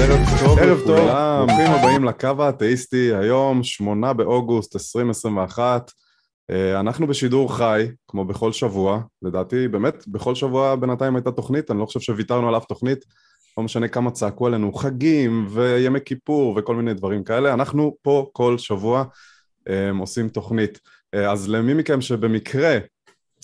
ערב טוב טוב, ברוכים הבאים לקו האתאיסטי, היום שמונה באוגוסט 2021, אה, אנחנו בשידור חי, כמו בכל שבוע, לדעתי באמת בכל שבוע בינתיים הייתה תוכנית, אני לא חושב שוויתרנו על אף תוכנית, לא משנה כמה צעקו עלינו חגים וימי כיפור וכל מיני דברים כאלה, אנחנו פה כל שבוע אה, עושים תוכנית. אה, אז למי מכם שבמקרה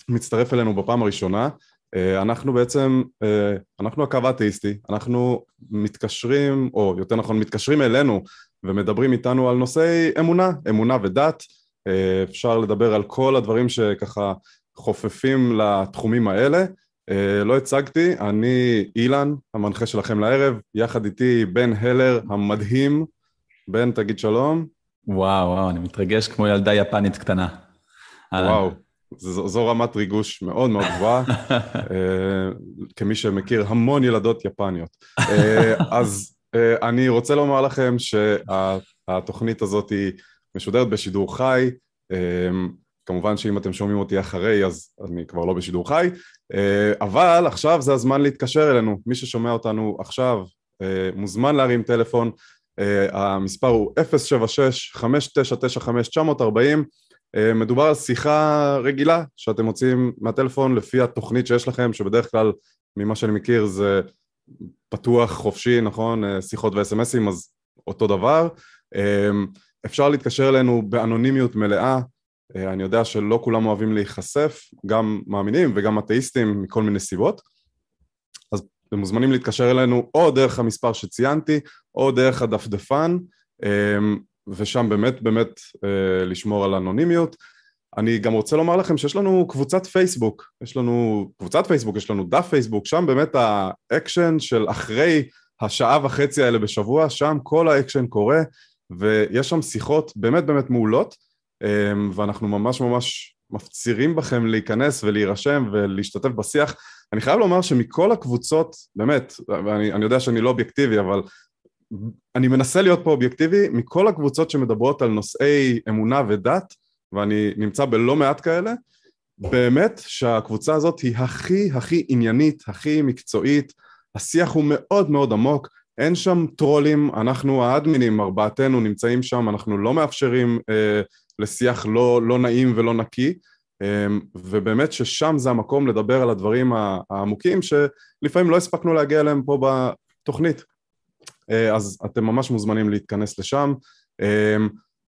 מצטרף אלינו בפעם הראשונה, אנחנו בעצם, אה, אנחנו הקו האתאיסטי, אנחנו מתקשרים, או יותר נכון מתקשרים אלינו ומדברים איתנו על נושאי אמונה, אמונה ודת, אה, אפשר לדבר על כל הדברים שככה חופפים לתחומים האלה. לא הצגתי, אני אילן, המנחה שלכם לערב, יחד איתי בן הלר המדהים. בן, תגיד שלום. וואו, וואו, אני מתרגש כמו ילדה יפנית קטנה. וואו. זו, זו רמת ריגוש מאוד מאוד גבוהה, אה, כמי שמכיר המון ילדות יפניות. אה, אז אה, אני רוצה לומר לכם שהתוכנית הזאת היא משודרת בשידור חי, כמובן שאם אתם שומעים אותי אחרי אז אני כבר לא בשידור חי, אבל עכשיו זה הזמן להתקשר אלינו, מי ששומע אותנו עכשיו מוזמן להרים טלפון, המספר הוא 076-5995-940 אה, מדובר על שיחה רגילה שאתם מוצאים מהטלפון לפי התוכנית שיש לכם, שבדרך כלל ממה שאני מכיר זה פתוח, חופשי, נכון? אה, שיחות ו-SMSים, אז אותו דבר. אה, אפשר להתקשר אלינו באנונימיות מלאה, אני יודע שלא כולם אוהבים להיחשף, גם מאמינים וגם אתאיסטים מכל מיני סיבות. אז אתם מוזמנים להתקשר אלינו או דרך המספר שציינתי, או דרך הדפדפן. ושם באמת באמת אה, לשמור על אנונימיות. אני גם רוצה לומר לכם שיש לנו קבוצת פייסבוק, יש לנו קבוצת פייסבוק, יש לנו דף פייסבוק, שם באמת האקשן של אחרי השעה וחצי האלה בשבוע, שם כל האקשן קורה ויש שם שיחות באמת באמת מעולות אה, ואנחנו ממש ממש מפצירים בכם להיכנס ולהירשם ולהשתתף בשיח. אני חייב לומר שמכל הקבוצות, באמת, ואני יודע שאני לא אובייקטיבי, אבל אני מנסה להיות פה אובייקטיבי, מכל הקבוצות שמדברות על נושאי אמונה ודת, ואני נמצא בלא מעט כאלה, באמת שהקבוצה הזאת היא הכי הכי עניינית, הכי מקצועית, השיח הוא מאוד מאוד עמוק, אין שם טרולים, אנחנו האדמינים, ארבעתנו נמצאים שם, אנחנו לא מאפשרים אה, לשיח לא, לא נעים ולא נקי, אה, ובאמת ששם זה המקום לדבר על הדברים העמוקים שלפעמים לא הספקנו להגיע אליהם פה בתוכנית. אה, אז אתם ממש מוזמנים להתכנס לשם. אה,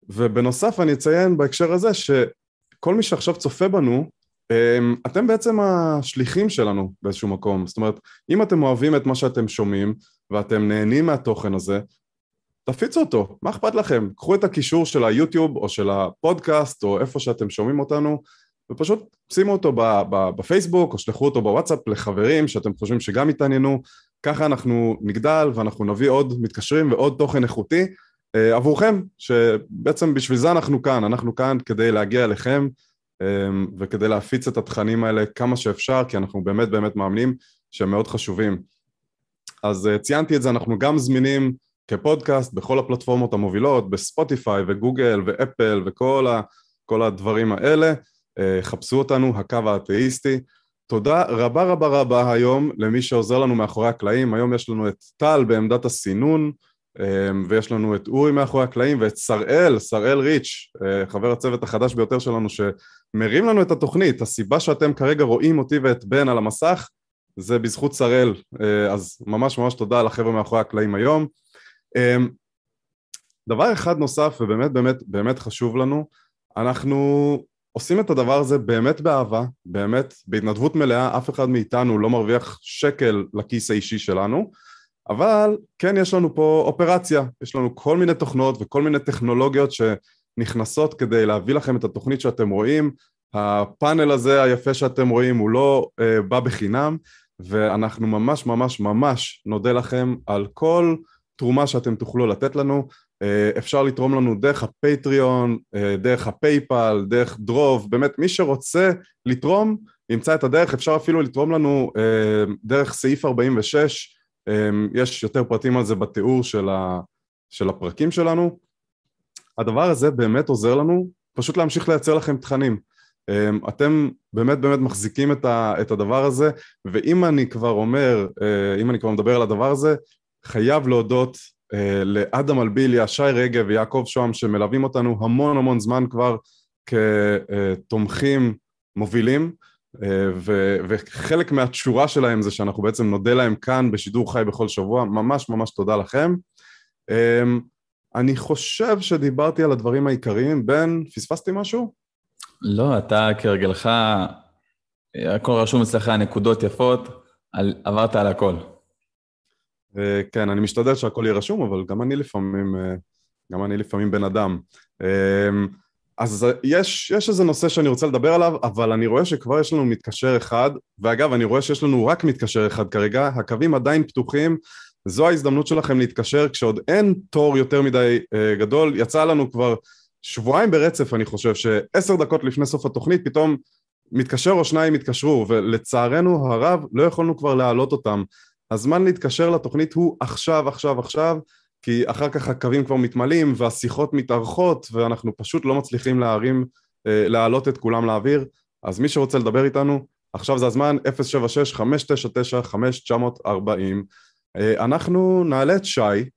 ובנוסף אני אציין בהקשר הזה שכל מי שעכשיו צופה בנו, אה, אתם בעצם השליחים שלנו באיזשהו מקום. זאת אומרת, אם אתם אוהבים את מה שאתם שומעים ואתם נהנים מהתוכן הזה, תפיצו אותו, מה אכפת לכם? קחו את הקישור של היוטיוב או של הפודקאסט או איפה שאתם שומעים אותנו ופשוט שימו אותו בפייסבוק או שלחו אותו בוואטסאפ לחברים שאתם חושבים שגם יתעניינו ככה אנחנו נגדל ואנחנו נביא עוד מתקשרים ועוד תוכן איכותי uh, עבורכם, שבעצם בשביל זה אנחנו כאן, אנחנו כאן כדי להגיע אליכם um, וכדי להפיץ את התכנים האלה כמה שאפשר, כי אנחנו באמת באמת מאמינים שהם מאוד חשובים. אז uh, ציינתי את זה, אנחנו גם זמינים כפודקאסט בכל הפלטפורמות המובילות, בספוטיפיי וגוגל ואפל וכל ה, הדברים האלה, חפשו אותנו, הקו האתאיסטי. תודה רבה רבה רבה היום למי שעוזר לנו מאחורי הקלעים, היום יש לנו את טל בעמדת הסינון אמ, ויש לנו את אורי מאחורי הקלעים ואת שראל, שראל ריץ', אה, חבר הצוות החדש ביותר שלנו שמרים לנו את התוכנית, הסיבה שאתם כרגע רואים אותי ואת בן על המסך זה בזכות שראל, אה, אז ממש ממש תודה לחבר'ה מאחורי הקלעים היום. אמ, דבר אחד נוסף ובאמת באמת באמת חשוב לנו, אנחנו עושים את הדבר הזה באמת באהבה, באמת בהתנדבות מלאה, אף אחד מאיתנו לא מרוויח שקל לכיס האישי שלנו, אבל כן יש לנו פה אופרציה, יש לנו כל מיני תוכנות וכל מיני טכנולוגיות שנכנסות כדי להביא לכם את התוכנית שאתם רואים, הפאנל הזה היפה שאתם רואים הוא לא אה, בא בחינם, ואנחנו ממש ממש ממש נודה לכם על כל תרומה שאתם תוכלו לתת לנו, אפשר לתרום לנו דרך הפטריון, אה, דרך הפייפל, דרך דרוב, באמת מי שרוצה לתרום ימצא את הדרך, אפשר אפילו לתרום לנו אה, דרך סעיף 46, יש יותר פרטים על זה בתיאור של, הפרקים שלנו. הדבר הזה באמת עוזר לנו פשוט להמשיך לייצר לכם תכנים. אתם באמת באמת מחזיקים את, הדבר הזה, ואם אני כבר אומר, אם אני כבר מדבר על הדבר הזה, חייב להודות אה, לאדם אלביליה, שי רגב ויעקב שוהם שמלווים אותנו המון המון זמן כבר כתומכים מובילים אה, ו- וחלק מהתשורה שלהם זה שאנחנו בעצם נודה להם כאן בשידור חי בכל שבוע, ממש ממש תודה לכם. אה, אני חושב שדיברתי על הדברים העיקריים, בן, פספסתי משהו? לא, אתה כהרגלך, הכל רשום אצלך, נקודות יפות, על, עברת על הכל. אה, כן, אני משתדל שהכל יהיה רשום, אבל גם אני לפעמים, גם אני לפעמים בן אדם. אז יש, יש איזה נושא שאני רוצה לדבר עליו, אבל אני רואה שכבר יש לנו מתקשר אחד, ואגב, אני רואה שיש לנו רק מתקשר אחד כרגע, הקווים עדיין פתוחים, זו ההזדמנות שלכם להתקשר כשעוד אין תור יותר מדי אה, גדול, יצא לנו כבר שבועיים ברצף, אני חושב, שעשר דקות לפני סוף התוכנית פתאום מתקשר או שניים התקשרו, ולצערנו הרב לא יכולנו כבר להעלות אותם. הזמן להתקשר לתוכנית הוא עכשיו, עכשיו, עכשיו, כי אחר כך הקווים כבר מתמלאים והשיחות מתארכות ואנחנו פשוט לא מצליחים להרים, אה, להעלות את כולם לאוויר. אז מי שרוצה לדבר איתנו עכשיו זה הזמן 076-599-5940 אה, אנחנו נעלה את שי.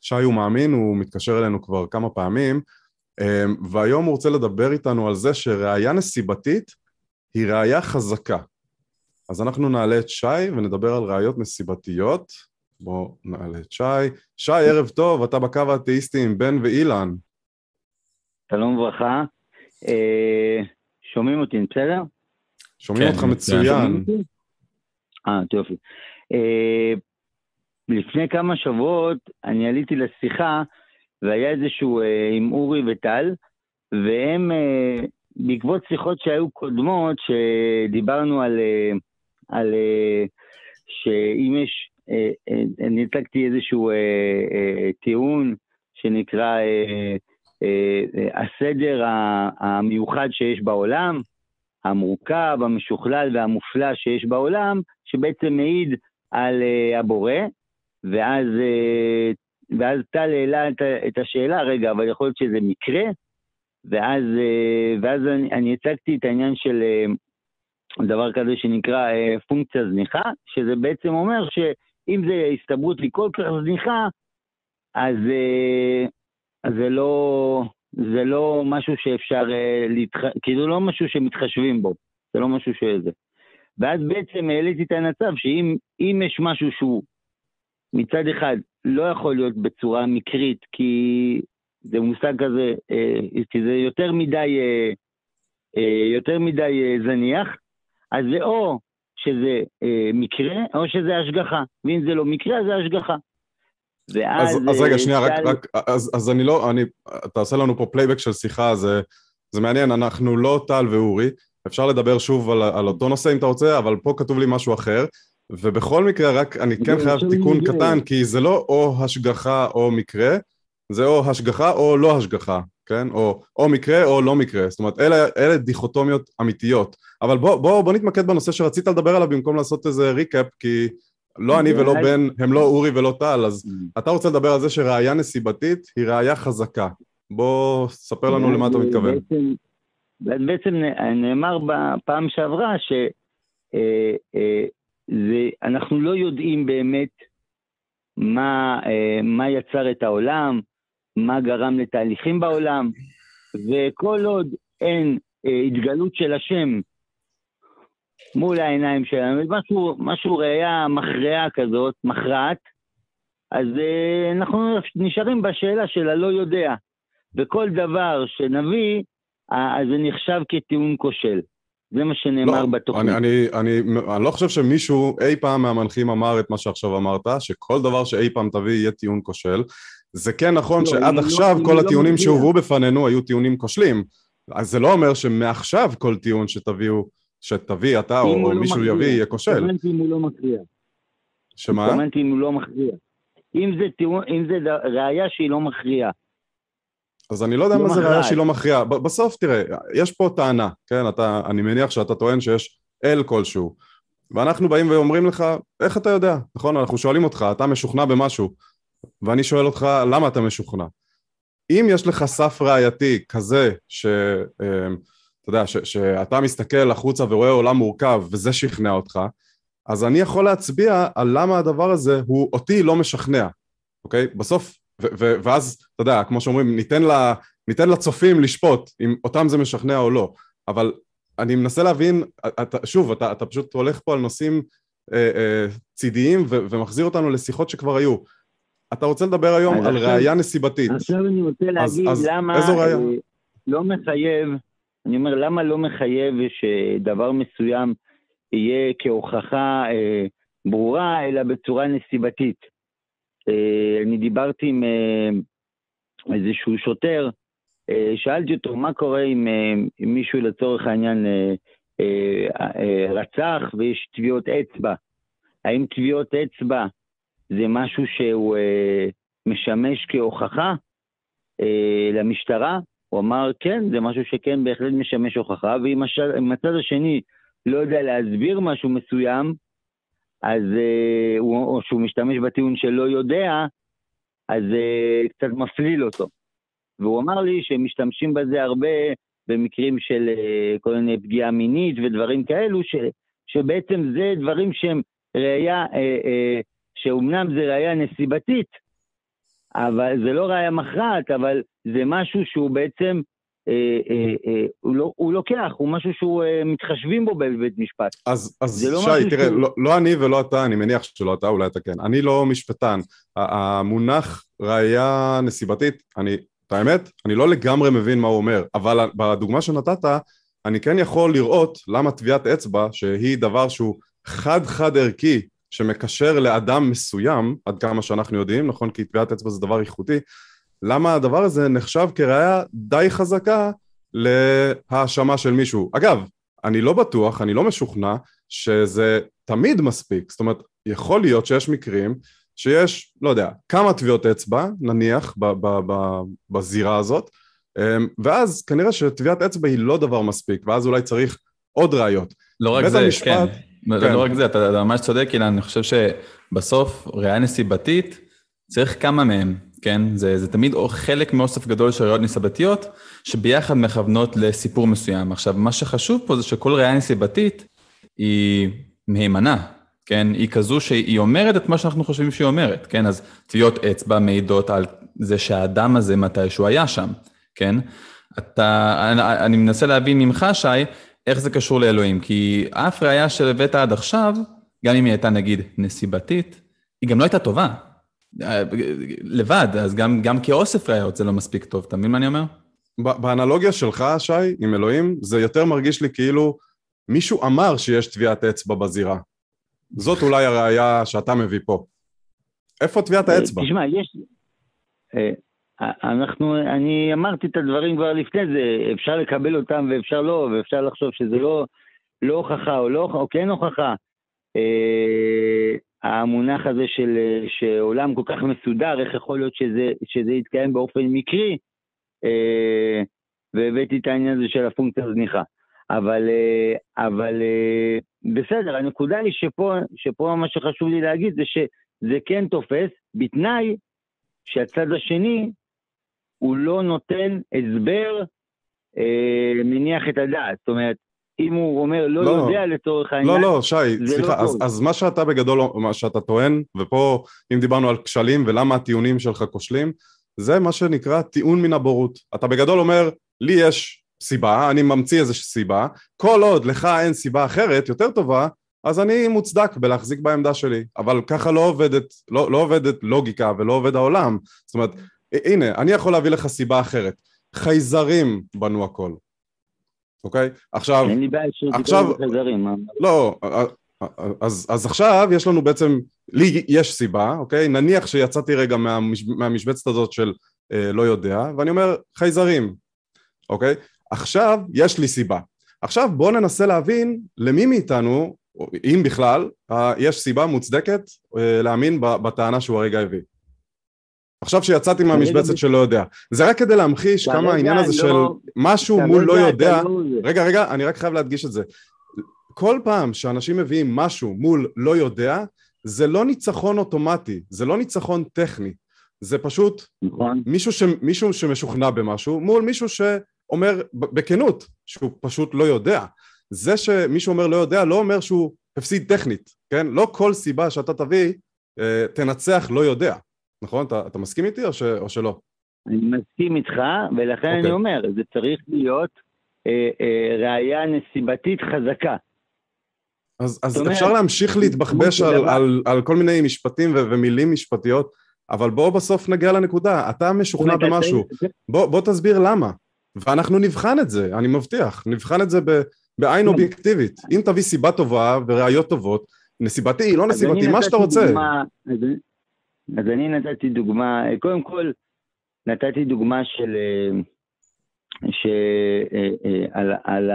שי הוא מאמין, הוא מתקשר אלינו כבר כמה פעמים. אה, והיום הוא רוצה לדבר איתנו על זה שראייה נסיבתית היא ראייה חזקה אז אנחנו נעלה את שי ונדבר על ראיות נסיבתיות בואו נעלה את שי. שי, ערב טוב, אתה בקו האתאיסטי עם בן ואילן. שלום וברכה. אה, שומעים אותי, בסדר? שומעים כן, אותך מצוין. אה, יופי. אה, לפני כמה שבועות אני עליתי לשיחה והיה איזשהו אה, עם אורי וטל, והם, אה, בעקבות שיחות שהיו קודמות, שדיברנו על, אה, על אה, שאם יש אה, אה, אני הצגתי איזשהו טיעון שנקרא הסדר המיוחד שיש בעולם, המורכב, המשוכלל והמופלא שיש בעולם, שבעצם מעיד על הבורא, ואז, ואז טל העלה את השאלה, רגע, אבל יכול להיות שזה מקרה? ואז, ואז אני, אני הצגתי את העניין של דבר כזה שנקרא פונקציה זניחה, שזה בעצם אומר ש... אם זו הסתברות היא כל כך זניחה, אז, אה, זה, לא, זה לא משהו שאפשר, אה, להתח... כאילו לא משהו שמתחשבים בו, זה לא משהו שזה. ואז בעצם העליתי את המצב שאם יש משהו שהוא מצד אחד לא יכול להיות בצורה מקרית, כי זה מושג כזה, אה, כי זה יותר מדי, יותר מדי זניח, אז זה או שזה אה, מקרה או שזה השגחה, ואם זה לא מקרה אז זה השגחה. ואז... אז, אז רגע, שנייה, רק, רק, אז, אז אני לא, אני, תעשה לנו פה playback של שיחה, זה, זה מעניין, אנחנו לא טל ואורי, אפשר לדבר שוב על, על אותו נושא אם אתה רוצה, אבל פה כתוב לי משהו אחר, ובכל מקרה, רק אני כן חייב תיקון קטן, כי זה לא או השגחה או מקרה, זה או השגחה או לא השגחה. כן? או, או מקרה או לא מקרה, זאת אומרת אלה, אלה דיכוטומיות אמיתיות, אבל בוא, בוא, בוא נתמקד בנושא שרצית לדבר עליו במקום לעשות איזה recap, כי לא אני ולא בן, הם לא אורי ולא טל, אז mm. אתה רוצה לדבר על זה שראייה נסיבתית היא ראייה חזקה, בוא ספר לנו למה אתה מתכוון. בעצם נאמר בפעם שעברה שאנחנו אה, אה, לא יודעים באמת מה, אה, מה יצר את העולם, מה גרם לתהליכים בעולם, וכל עוד אין אה, התגלות של השם מול העיניים שלנו, משהו, משהו ראייה מכריעה כזאת, מכרעת, אז אה, אנחנו נשארים בשאלה של הלא יודע. וכל דבר שנביא, אה, אז זה נחשב כטיעון כושל. זה מה שנאמר לא, בתוכנית. אני, אני, אני, אני לא חושב שמישהו אי פעם מהמנחים אמר את מה שעכשיו אמרת, שכל דבר שאי פעם תביא יהיה טיעון כושל. זה כן נכון לא, שעד לא- עכשיו לא, כל הטיעונים לא שהובאו בפנינו היו טיעונים כושלים. אז זה לא אומר שמעכשיו כל טיעון שתביאו, שתביא אתה או, או לא מישהו מכריע. יביא יהיה כושל. התכוונתי אם הוא לא מכריע. שמה? התכוונתי אם הוא לא מכריע. אם זה, טיעון, אם זה ראייה שהיא לא מכריעה. אז אני לא יודע לא מה זה ראייה שהיא לא מכריעה. בסוף תראה, יש פה טענה, כן? אתה, אני מניח שאתה טוען שיש אל כלשהו. ואנחנו באים ואומרים לך, איך אתה יודע? נכון? אנחנו שואלים אותך, אתה משוכנע במשהו. ואני שואל אותך, למה אתה משוכנע? אם יש לך סף ראייתי כזה, שאתה אמ, יודע, ש, שאתה מסתכל החוצה ורואה עולם מורכב וזה שכנע אותך, אז אני יכול להצביע על למה הדבר הזה הוא אותי לא משכנע, אוקיי? בסוף, ו- ו- ואז, אתה יודע, כמו שאומרים, ניתן, לה, ניתן לצופים לשפוט אם אותם זה משכנע או לא, אבל אני מנסה להבין, אתה, שוב, אתה, אתה פשוט הולך פה על נושאים אה, אה, צידיים ו- ומחזיר אותנו לשיחות שכבר היו. אתה רוצה לדבר היום על עכשיו, ראייה נסיבתית. עכשיו אני רוצה להגיד אז, למה איזו ראייה? אה, לא מחייב, אני אומר, למה לא מחייב שדבר מסוים יהיה כהוכחה אה, ברורה, אלא בצורה נסיבתית. אה, אני דיברתי עם אה, איזשהו שוטר, אה, שאלתי אותו, מה קורה אם, אה, אם מישהו לצורך העניין אה, אה, אה, רצח ויש טביעות אצבע? האם טביעות אצבע זה משהו שהוא אה, משמש כהוכחה אה, למשטרה? הוא אמר, כן, זה משהו שכן בהחלט משמש הוכחה, ואם הצד השני לא יודע להסביר משהו מסוים, אז, אה, או שהוא משתמש בטיעון שלא יודע, אז אה, קצת מפליל אותו. והוא אמר לי שהם משתמשים בזה הרבה במקרים של אה, כל מיני פגיעה מינית ודברים כאלו, ש, שבעצם זה דברים שהם ראייה, שאומנם זה ראייה נסיבתית, אבל זה לא ראייה מכרעת, אבל זה משהו שהוא בעצם אה, אה, אה, הוא, לא, הוא לוקח, הוא משהו שהוא מתחשבים בו בבית משפט. אז, אז לא שי, תראה, שהוא... לא, לא אני ולא אתה, אני מניח שלא אתה, אולי אתה כן. אני לא משפטן. המונח ראייה נסיבתית, אני, את האמת, אני לא לגמרי מבין מה הוא אומר, אבל בדוגמה שנתת, אני כן יכול לראות למה טביעת אצבע, שהיא דבר שהוא חד-חד ערכי, שמקשר לאדם מסוים, עד כמה שאנחנו יודעים, נכון? כי טביעת אצבע זה דבר איכותי, למה הדבר הזה נחשב כראיה די חזקה להאשמה של מישהו. אגב, אני לא בטוח, אני לא משוכנע שזה תמיד מספיק, זאת אומרת, יכול להיות שיש מקרים שיש, לא יודע, כמה טביעות אצבע, נניח, ב- ב- ב- בזירה הזאת, אמ, ואז כנראה שטביעת אצבע היא לא דבר מספיק, ואז אולי צריך עוד ראיות. לא רק זה, המשפט, כן. לא, כן. לא רק זה, אתה, אתה ממש צודק, אילן, אני חושב שבסוף ראייה נסיבתית, צריך כמה מהם. כן? זה, זה תמיד חלק מאוסף גדול של ראיות נסיבתיות, שביחד מכוונות לסיפור מסוים. עכשיו, מה שחשוב פה זה שכל ראייה נסיבתית היא מהימנה, כן? היא כזו שהיא אומרת את מה שאנחנו חושבים שהיא אומרת, כן? אז טביעות אצבע מעידות על זה שהאדם הזה מתישהו היה שם, כן? אתה, אני, אני מנסה להבין ממך, שי, איך זה קשור לאלוהים, כי אף ראייה שהבאת עד עכשיו, גם אם היא הייתה נגיד נסיבתית, היא גם לא הייתה טובה, לבד, אז גם, גם כאוסף ראיות זה לא מספיק טוב, אתה מבין מה אני אומר? באנלוגיה שלך, שי, עם אלוהים, זה יותר מרגיש לי כאילו מישהו אמר שיש טביעת אצבע בזירה. זאת אולי הראייה שאתה מביא פה. איפה טביעת אה, האצבע? תשמע, יש... אנחנו, אני אמרתי את הדברים כבר לפני זה, אפשר לקבל אותם ואפשר לא, ואפשר לחשוב שזה לא, לא הוכחה או, לא, או כן הוכחה. אה, המונח הזה של שעולם כל כך מסודר, איך יכול להיות שזה, שזה יתקיים באופן מקרי, אה, והבאתי את העניין הזה של הפונקציה הזניחה. אבל, אה, אבל אה, בסדר, הנקודה היא שפה, שפה מה שחשוב לי להגיד זה שזה כן תופס, בתנאי שהצד השני הוא לא נותן הסבר אה, מניח את הדעת. זאת אומרת, אם הוא אומר לא, לא יודע לצורך העניין, לא, לא, שי, לא סליחה, לא אז, אז מה שאתה בגדול, מה שאתה טוען, ופה אם דיברנו על כשלים ולמה הטיעונים שלך כושלים, זה מה שנקרא טיעון מן הבורות. אתה בגדול אומר, לי יש סיבה, אני ממציא איזושהי סיבה, כל עוד לך אין סיבה אחרת, יותר טובה, אז אני מוצדק בלהחזיק בעמדה שלי, אבל ככה לא עובדת, לא, לא עובדת לוגיקה ולא עובד העולם. זאת אומרת, הנה, אני יכול להביא לך סיבה אחרת. חייזרים בנו הכל. אוקיי? עכשיו... אין לי בעיה עכשיו... חייזרים. לא, אז, אז עכשיו יש לנו בעצם, לי יש סיבה, אוקיי? נניח שיצאתי רגע מהמש, מהמשבצת הזאת של אה, לא יודע, ואני אומר חייזרים, אוקיי? עכשיו יש לי סיבה. עכשיו בואו ננסה להבין למי מאיתנו, אם בכלל, אה, יש סיבה מוצדקת אה, להאמין בטענה שהוא הרגע הביא. עכשיו שיצאתי מהמשבצת שלא יודע. זה רק כדי להמחיש כמה העניין הזה של לא- משהו מול לא יודע... לא רגע, רגע, אני רק חייב להדגיש את זה. כל פעם שאנשים מביאים משהו מול לא יודע, זה לא ניצחון אוטומטי, זה לא ניצחון טכני. זה פשוט נכון. מישהו, ש, מישהו שמשוכנע במשהו מול מישהו שאומר בכנות שהוא פשוט לא יודע. זה שמישהו אומר לא יודע לא אומר שהוא הפסיד טכנית, כן? לא כל סיבה שאתה תביא אה, תנצח לא יודע, נכון? אתה, אתה מסכים איתי או, ש, או שלא? אני מסכים איתך, ולכן okay. אני אוקיי. אומר, זה צריך להיות אה, אה, ראייה נסיבתית חזקה. אז, אז אומרת, אפשר להמשיך להתבחבש על, על, על כל מיני משפטים ו, ומילים משפטיות, אבל בוא בסוף נגיע לנקודה, אתה משוכנע במשהו, בוא, בוא תסביר למה, ואנחנו נבחן את זה, אני מבטיח, נבחן את זה בעין כן. אובייקטיבית. אם תביא סיבה טובה וראיות טובות, נסיבתי, לא נסיבתי, מה שאתה רוצה. דוגמה, אז, אני נתתי דוגמה, קודם כל, נתתי דוגמה של... ש, על, על,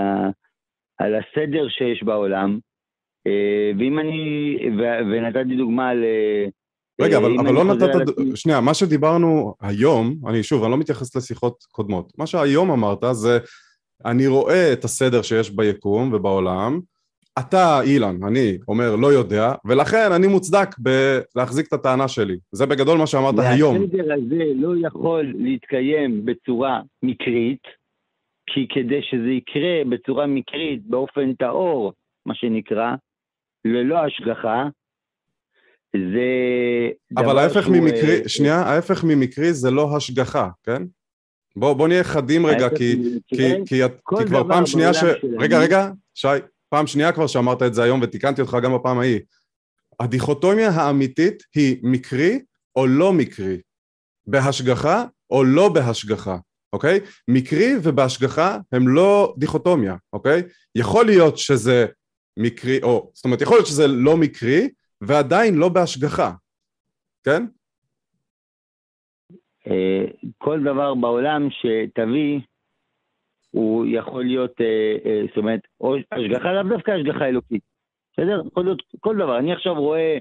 על הסדר שיש בעולם, ואם אני, ונתתי דוגמה ל... רגע, אבל, אבל לא נתת, על... שנייה, מה שדיברנו היום, אני שוב, אני לא מתייחס לשיחות קודמות, מה שהיום אמרת זה, אני רואה את הסדר שיש ביקום ובעולם, אתה, אילן, אני אומר לא יודע, ולכן אני מוצדק בלהחזיק את הטענה שלי. זה בגדול מה שאמרת היום. והסדר הזה לא יכול להתקיים בצורה מקרית, כי כדי שזה יקרה בצורה מקרית, באופן טהור, מה שנקרא, ללא השגחה, זה... אבל ההפך ממקרי, אה, שנייה, ההפך ממקרי זה לא השגחה, כן? בוא, בוא נהיה חדים רגע, כי, כי, כי, כי כבר פעם שנייה ש... רגע, רגע, שי, פעם שנייה כבר שאמרת את זה היום ותיקנתי אותך גם בפעם ההיא. הדיכוטומיה האמיתית היא מקרי או לא מקרי, בהשגחה או לא בהשגחה, אוקיי? מקרי ובהשגחה הם לא דיכוטומיה, אוקיי? יכול להיות שזה מקרי, או זאת אומרת יכול להיות שזה לא מקרי ועדיין לא בהשגחה, כן? אה, כל דבר בעולם שתביא הוא יכול להיות, אה, אה, זאת אומרת, או השגחה, לאו דווקא השגחה אלוקית. בסדר? יכול להיות כל דבר. אני עכשיו רואה...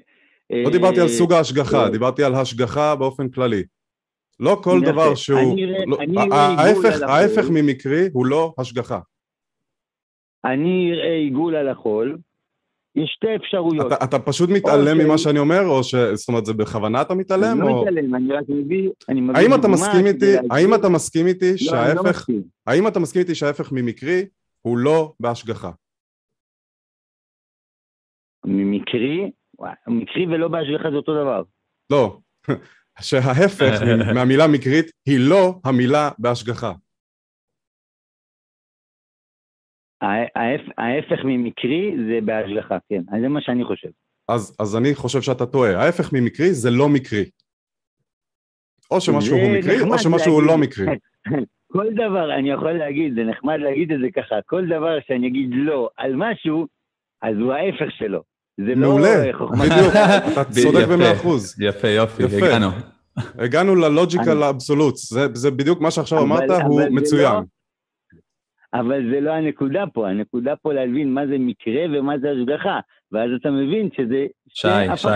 אה, לא דיברתי על סוג ההשגחה, דיברתי על השגחה באופן כללי. לא כל דבר שהוא... לא, ההפך ממקרי הוא לא השגחה. אני אראה עיגול על החול, יש שתי אפשרויות. אתה, אתה פשוט מתעלם ממה שאני אומר, או ש... זאת אומרת, זה בכוונה אתה מתעלם? אני לא או... מתעלם, אני רק מביא... אני מביא האם אתה מסכים איתי, האם אתה מסכים איתי לא, שההפך... לא מסכים. האם אתה מסכים איתי שההפך ממקרי הוא לא בהשגחה? ממקרי? מקרי ולא בהשגחה זה אותו דבר. לא, שההפך מהמילה מקרית היא לא המילה בהשגחה. ההפך ממקרי זה בהשגחה, כן. זה מה שאני חושב. אז, אז אני חושב שאתה טועה. ההפך ממקרי זה לא מקרי. או שמשהו הוא מקרי, או שמשהו הוא לא מקרי. כל דבר, אני יכול להגיד, זה נחמד להגיד את זה ככה, כל דבר שאני אגיד לא על משהו, אז הוא ההפך שלו. זה לא מעולה, בדיוק, אתה צודק במאה אחוז. יפה, יופי, הגענו. הגענו ללוג'יקל האבסולוט, זה בדיוק מה שעכשיו אמרת, הוא לא- מצוין. אבל זה לא הנקודה פה, הנקודה פה להבין מה זה מקרה ומה זה השגחה, ואז אתה מבין שזה שי, שי,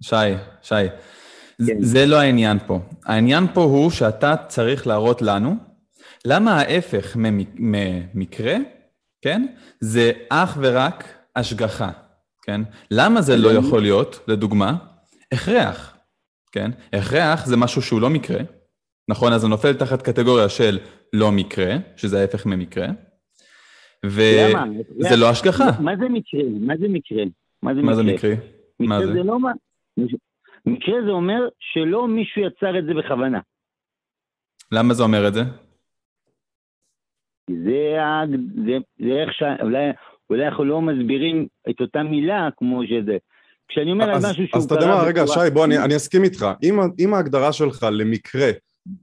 שי, שי, כן. זה לא העניין פה. העניין פה הוא שאתה צריך להראות לנו למה ההפך ממקרה, כן, זה אך ורק השגחה, כן? למה זה לא יכול להיות, לדוגמה, הכרח, כן? הכרח זה משהו שהוא לא מקרה, נכון? אז זה נופל תחת קטגוריה של לא מקרה, שזה ההפך ממקרה. וזה לא השגחה. מה זה מקרה? מה זה מקרה? מה זה, מה זה מקרה? מקרה זה? זה לא מה... מקרה זה אומר שלא מישהו יצר את זה בכוונה. למה זה אומר את זה? זה, זה, זה איך ש... אולי, אולי אנחנו לא מסבירים את אותה מילה כמו שזה. כשאני אומר אז, על משהו שהוא אז אתה יודע מה, רגע, שי, בוא, אני, אני אסכים איתך. אם, אם ההגדרה שלך למקרה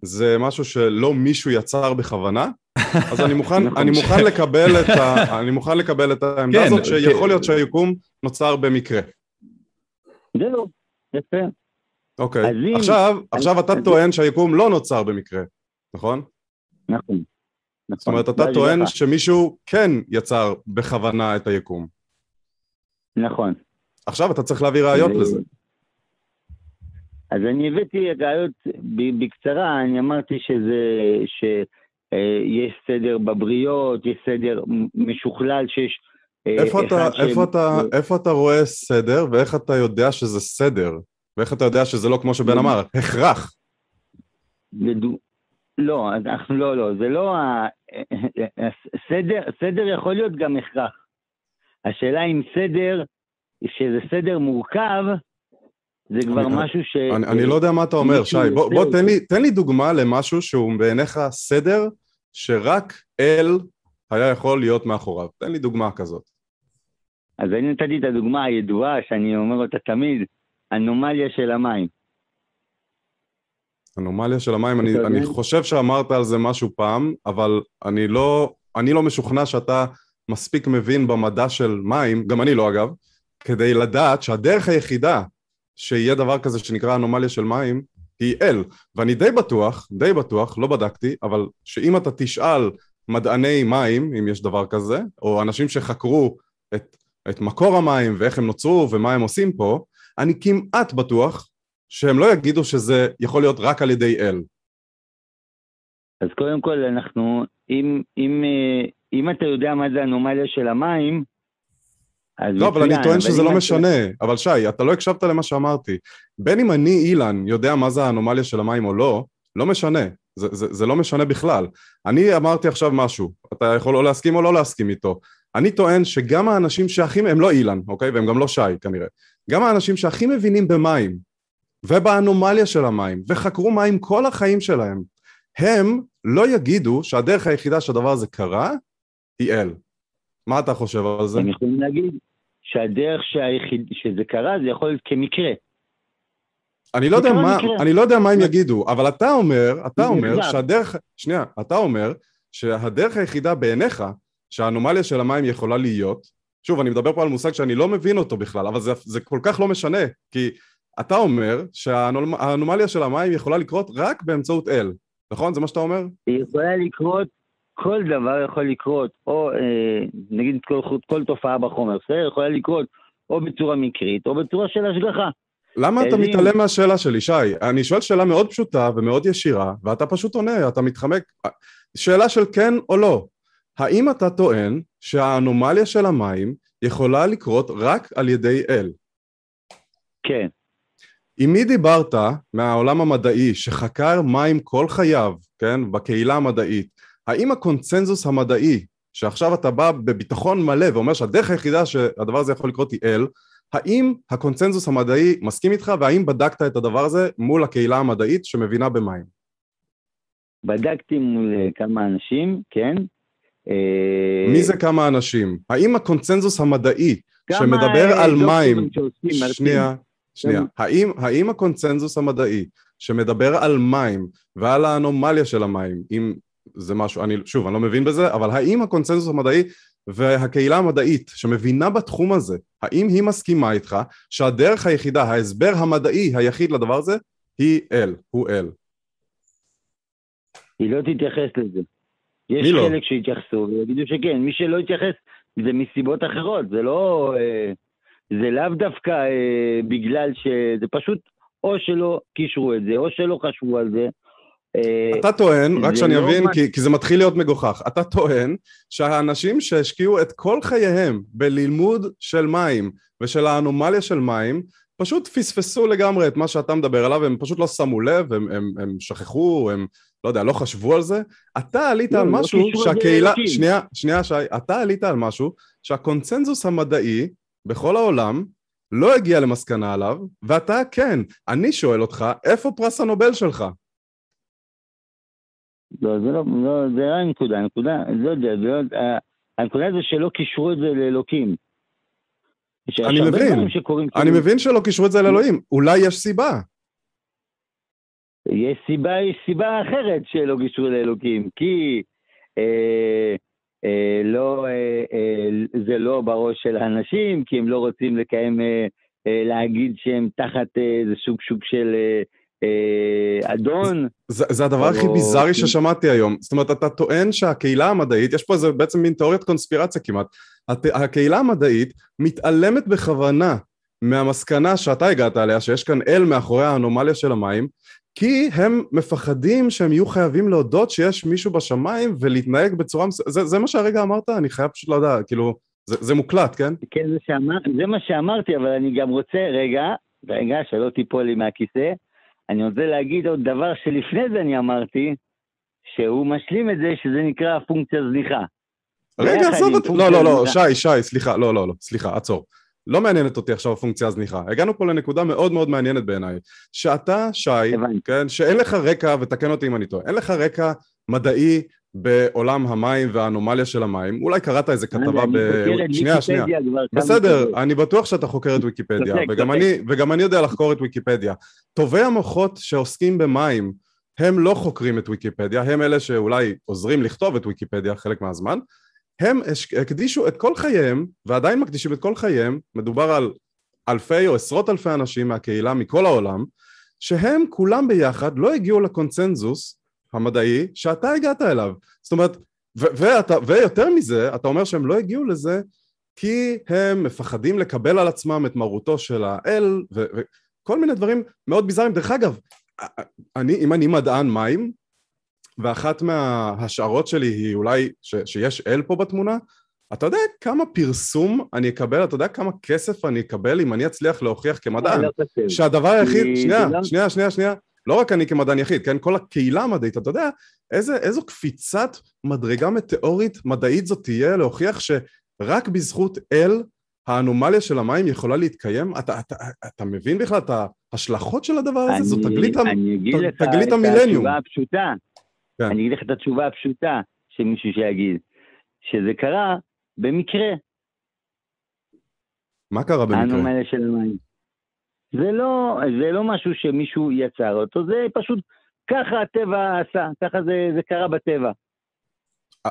זה משהו שלא מישהו יצר בכוונה, אז אני מוכן, נכון. אני מוכן, לקבל, את ה, אני מוכן לקבל את העמדה כן, הזאת שיכול כן. להיות שהיקום נוצר במקרה. זהו, יפה. אוקיי, עכשיו, עכשיו אתה טוען שהיקום לא נוצר במקרה, נכון? נכון. זאת אומרת, אתה טוען שמישהו כן יצר בכוונה את היקום. נכון. עכשיו אתה צריך להביא ראיות לזה. אז אני הבאתי ראיות בקצרה, אני אמרתי שזה, שיש סדר בבריות, יש סדר משוכלל שיש... אה, איפה אתה, ש... איפה, אתה, איפה אתה רואה סדר ואיך אתה יודע שזה סדר? ואיך אתה יודע שזה לא כמו שבן אמר, הכרח? לדו... לא, אנחנו לא, לא, זה לא ה... סדר, סדר יכול להיות גם הכרח. השאלה אם סדר שזה סדר מורכב, זה כבר אני- משהו ש... אני, אני לא יודע מה אתה אומר, שי. בוא, בוא. תן, לי, תן לי דוגמה למשהו שהוא בעיניך סדר שרק אל היה יכול להיות מאחוריו. תן לי דוגמה כזאת. אז אני נתתי את הדוגמה הידועה, שאני אומר אותה תמיד, אנומליה של המים. אנומליה של המים, אני, אני? חושב שאמרת על זה משהו פעם, אבל אני לא, אני לא משוכנע שאתה מספיק מבין במדע של מים, גם אני לא אגב, כדי לדעת שהדרך היחידה שיהיה דבר כזה שנקרא אנומליה של מים, היא אל. ואני די בטוח, די בטוח, לא בדקתי, אבל שאם אתה תשאל מדעני מים, אם יש דבר כזה, או אנשים שחקרו את, את מקור המים ואיך הם נוצרו ומה הם עושים פה, אני כמעט בטוח שהם לא יגידו שזה יכול להיות רק על ידי אל. אז קודם כל, אנחנו, אם, אם, אה, אם אתה יודע מה זה אנומליה של המים, לא, אבל אני טוען שזה לא משנה. אבל שי, אתה לא הקשבת למה שאמרתי. בין אם אני, אילן, יודע מה זה האנומליה של המים או לא, לא משנה. זה, זה, זה לא משנה בכלל. אני אמרתי עכשיו משהו, אתה יכול או להסכים או לא להסכים איתו. אני טוען שגם האנשים שהכי, הם לא אילן, אוקיי? והם גם לא שי כנראה. גם האנשים שהכי מבינים במים, ובאנומליה של המים, וחקרו מים כל החיים שלהם, הם לא יגידו שהדרך היחידה שהדבר הזה קרה, היא אל. מה אתה חושב על זה? הם יכולים להגיד שהדרך שהיחיד, שזה קרה, זה יכול להיות כמקרה. אני לא יודע מה, מקרה. אני לא יודע מה הם יגידו, אבל אתה אומר, אתה אומר. שהדרך, שנייה, אתה אומר שהדרך היחידה בעיניך שהאנומליה של המים יכולה להיות, שוב, אני מדבר פה על מושג שאני לא מבין אותו בכלל, אבל זה, זה כל כך לא משנה, כי אתה אומר שהאנומליה של המים יכולה לקרות רק באמצעות אל, נכון? זה מה שאתה אומר? היא יכולה לקרות, כל דבר יכול לקרות, או אה, נגיד כל, כל תופעה בחומר, בסדר? יכולה לקרות או בצורה מקרית או בצורה של השגחה. למה אתה. מתעלם מהשאלה שלי, שי? אני שואל שאלה מאוד פשוטה ומאוד ישירה, ואתה פשוט עונה, אתה מתחמק. שאלה של כן או לא. האם אתה טוען שהאנומליה של המים יכולה לקרות רק על ידי אל? כן. עם מי דיברת מהעולם המדעי שחקר מים כל חייו, כן, בקהילה המדעית, האם הקונצנזוס המדעי, שעכשיו אתה בא בביטחון מלא ואומר שהדרך היחידה שהדבר הזה יכול לקרות היא אל, האם הקונצנזוס המדעי מסכים איתך והאם בדקת את הדבר הזה מול הקהילה המדעית שמבינה במים? בדקתי מול אה, כמה אנשים, כן. אה, מי זה כמה אנשים? האם הקונצנזוס המדעי שמדבר אה, על מים, שעושים. שנייה, שנייה. האם, האם הקונצנזוס המדעי שמדבר על מים ועל האנומליה של המים, אם זה משהו, אני שוב, אני לא מבין בזה, אבל האם הקונצנזוס המדעי והקהילה המדעית שמבינה בתחום הזה, האם היא מסכימה איתך שהדרך היחידה, ההסבר המדעי היחיד לדבר הזה, היא אל, הוא אל. היא לא תתייחס לזה. יש לא? חלק שיתייחסו ויגידו שכן, מי שלא יתייחס זה מסיבות אחרות, זה לא... אה, זה לאו דווקא אה, בגלל ש... זה פשוט או שלא קישרו את זה, או שלא חשבו על זה. אה, אתה טוען, רק שאני לא אבין, מה- כי, כי זה מתחיל להיות מגוחך, אתה טוען שהאנשים שהשקיעו את כל חייהם בלימוד של מים ושל האנומליה של מים, פשוט פספסו לגמרי את מה שאתה מדבר עליו, הם פשוט לא שמו לב, הם, הם, הם שכחו, הם, לא יודע, לא חשבו על זה. אתה עלית לא, על לא משהו זה שהקהילה. שנייה, שנייה שי, אתה עלית על משהו שהקונצנזוס המדעי בכל העולם לא הגיע למסקנה עליו, ואתה כן. אני שואל אותך, איפה פרס הנובל שלך? לא, זה לא, לא, זה לא הנקודה, הנקודה, לא יודע, זה לא, ה- הנקודה זה שלא קישרו את זה לאלוקים. אני מבין. אני כאילו- מבין שלא קישרו את זה לאלוהים, אולי יש סיבה. יש סיבה, יש סיבה אחרת שלא קישרו לאלוקים, כי אה, אה, לא, אה, אה, זה לא בראש של האנשים, כי הם לא רוצים לקיים, אה, אה, להגיד שהם תחת אה, איזה סוג סוג של אה, אה, אדון. זה, זה הדבר הכי או- ביזארי ששמעתי היום. זאת אומרת, אתה טוען שהקהילה המדעית, יש פה איזה בעצם מין תיאוריית קונספירציה כמעט, הת, הקהילה המדעית מתעלמת בכוונה מהמסקנה שאתה הגעת עליה, שיש כאן אל מאחורי האנומליה של המים, כי הם מפחדים שהם יהיו חייבים להודות שיש מישהו בשמיים ולהתנהג בצורה מסוימת. זה, זה מה שהרגע אמרת? אני חייב פשוט לדעת, כאילו, זה, זה מוקלט, כן? כן, זה, שאמר, זה מה שאמרתי, אבל אני גם רוצה, רגע, רגע, שלא תיפול לי מהכיסא, אני רוצה להגיד עוד דבר שלפני זה אני אמרתי, שהוא משלים את זה, שזה נקרא פונקציה זניחה. רגע, עזוב אותי. לא, לא, לא. שי, שי, סליחה, לא, לא, לא, סליחה, עצור. לא מעניינת אותי עכשיו הפונקציה הזניחה. הגענו פה לנקודה מאוד מאוד מעניינת בעיניי. שאתה, שי, כן, שאין לך רקע, ותקן אותי אם אני טועה, אין לך רקע מדעי בעולם המים והאנומליה של המים. אולי קראת איזה כתבה ב... שנייה, שנייה. בסדר, אני בטוח שאתה חוקר את ויקיפדיה, וגם אני, וגם אני יודע לחקור את ויקיפדיה. טובי המוחות שעוסקים במים, הם לא חוקרים את ויקיפדיה, הם אלה שאולי עוזרים לכתוב את ויקיפדיה חלק מהזמן, הם הקדישו את כל חייהם, ועדיין מקדישים את כל חייהם, מדובר על אלפי או עשרות אלפי אנשים מהקהילה מכל העולם, שהם כולם ביחד לא הגיעו לקונצנזוס המדעי שאתה הגעת אליו. זאת אומרת, ו- ואתה, ויותר מזה, אתה אומר שהם לא הגיעו לזה כי הם מפחדים לקבל על עצמם את מרותו של האל, וכל מיני דברים מאוד ביזאריים. דרך אגב, אני, אם אני מדען מים, ואחת מההשערות שלי היא אולי ש, שיש אל פה בתמונה, אתה יודע כמה פרסום אני אקבל, אתה יודע כמה כסף אני אקבל אם אני אצליח להוכיח כמדען, לא שהדבר היחיד, שנייה, לא- שנייה, שנייה, שנייה, לא רק אני כמדען יחיד, כן, כל הקהילה המדעית, אתה יודע איזה, איזו קפיצת מדרגה מטאורית מדעית זאת תהיה להוכיח שרק בזכות אל האנומליה של המים יכולה להתקיים? אתה, אתה, אתה מבין בכלל את ההשלכות של הדבר הזה? זו תגלית, תגלית המילניום. אני אגיד לך את התשובה הפשוטה. כן. אני אגיד לך את התשובה הפשוטה של מישהו שיגיד, שזה קרה במקרה. מה קרה במקרה? האנומליה של המים. זה לא, זה לא משהו שמישהו יצר אותו, זה פשוט ככה הטבע עשה, ככה זה, זה קרה בטבע.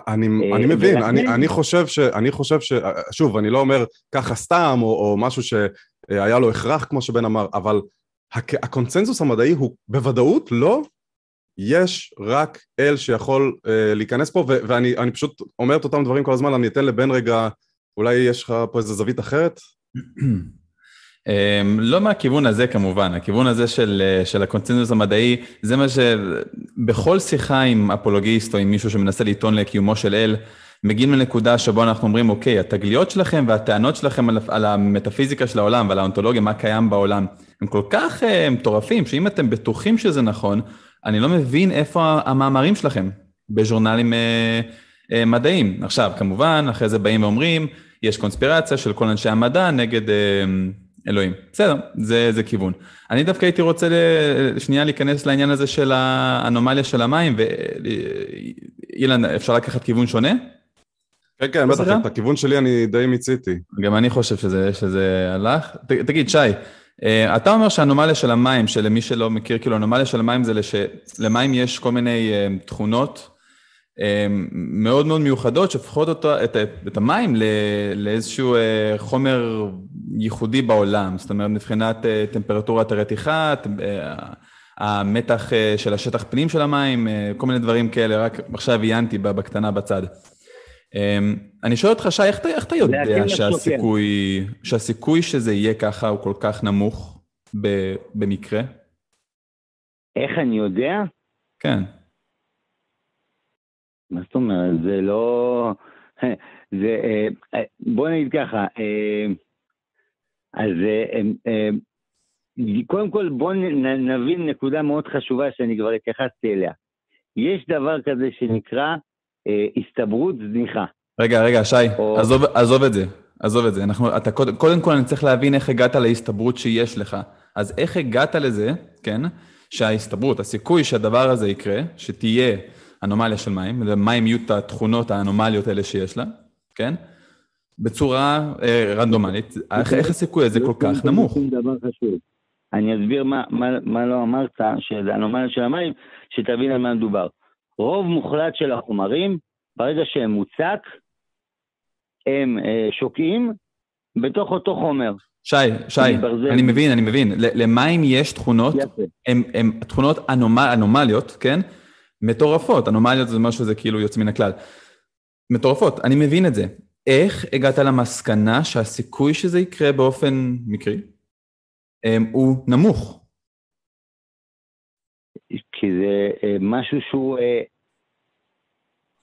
אני, אה, אני מבין, אני, אני חושב ש... אני חושב ש... שוב, אני לא אומר ככה סתם, או, או משהו שהיה לו הכרח, כמו שבן אמר, אבל הקונצנזוס המדעי הוא בוודאות לא יש רק אל שיכול אה, להיכנס פה, ו- ואני פשוט אומר את אותם דברים כל הזמן, אני אתן לבן רגע, אולי יש לך פה איזה זווית אחרת? אמ, לא מהכיוון הזה כמובן, הכיוון הזה של, אה, של הקונצנזוס המדעי, זה מה שבכל שיחה עם אפולוגיסט או עם מישהו שמנסה לטעון לקיומו של אל, מגיעים לנקודה שבו אנחנו אומרים, אוקיי, התגליות שלכם והטענות שלכם על, על המטאפיזיקה של העולם ועל האונתולוגיה, מה קיים בעולם, הם כל כך uh, מטורפים, שאם אתם בטוחים שזה נכון, אני לא מבין איפה המאמרים שלכם בז'ורנלים uh, uh, מדעיים. עכשיו, כמובן, אחרי זה באים ואומרים, יש קונספירציה של כל אנשי המדע נגד uh, אלוהים. בסדר, זה, זה כיוון. אני דווקא הייתי רוצה שנייה להיכנס לעניין הזה של האנומליה של המים, ואילן, אפשר לקחת כיוון שונה? כן, כן, בטח, את הכיוון שלי אני די מיציתי. גם אני חושב שזה, שזה הלך. ת, תגיד, שי, אה, אתה אומר שהאנומליה של המים, שלמי שלא מכיר, כאילו אנומליה של המים זה שלמים יש כל מיני אה, תכונות מאוד מאוד מיוחדות שהופכות אותו, את, את המים לאיזשהו חומר ייחודי בעולם, זאת אומרת מבחינת טמפרטורת הרתיחה, המתח של השטח פנים של המים, כל מיני דברים כאלה, רק עכשיו עיינתי בקטנה בצד. אני שואל אותך, שי, איך אתה, איך אתה יודע שהסיכוי, שהסיכוי שזה יהיה ככה הוא כל כך נמוך ב, במקרה? איך אני יודע? כן. מה זאת אומרת? זה לא... זה... אה, בוא נגיד ככה, אה, אז אה, קודם כל בוא נבין נקודה מאוד חשובה שאני כבר התייחסתי אליה. יש דבר כזה שנקרא אה, הסתברות זניחה. רגע, רגע, שי, או... עזוב, עזוב את זה, עזוב את זה. אנחנו, אתה, קודם, קודם כל אני צריך להבין איך הגעת להסתברות שיש לך. אז איך הגעת לזה, כן, שההסתברות, הסיכוי שהדבר הזה יקרה, שתהיה אנומליה של מים, מים יהיו את התכונות האנומליות האלה שיש לה, כן? בצורה אה, רנדומלית, איך, איך הסיכוי הזה כל כך נמוך? אני אסביר מה, מה, מה לא אמרת, שזה אנומליה של המים, שתבין על מה מדובר. רוב מוחלט של החומרים, ברגע שהם מוצק, הם אה, שוקעים בתוך אותו חומר. שי, שי, אני מבין, אני מבין. למים יש תכונות, הן תכונות אנומל, אנומליות, כן? מטורפות. אנומליות זה משהו, זה כאילו יוצא מן הכלל. מטורפות, אני מבין את זה. איך הגעת למסקנה שהסיכוי שזה יקרה באופן מקרי אה, הוא נמוך? כי זה אה, משהו שהוא, אה,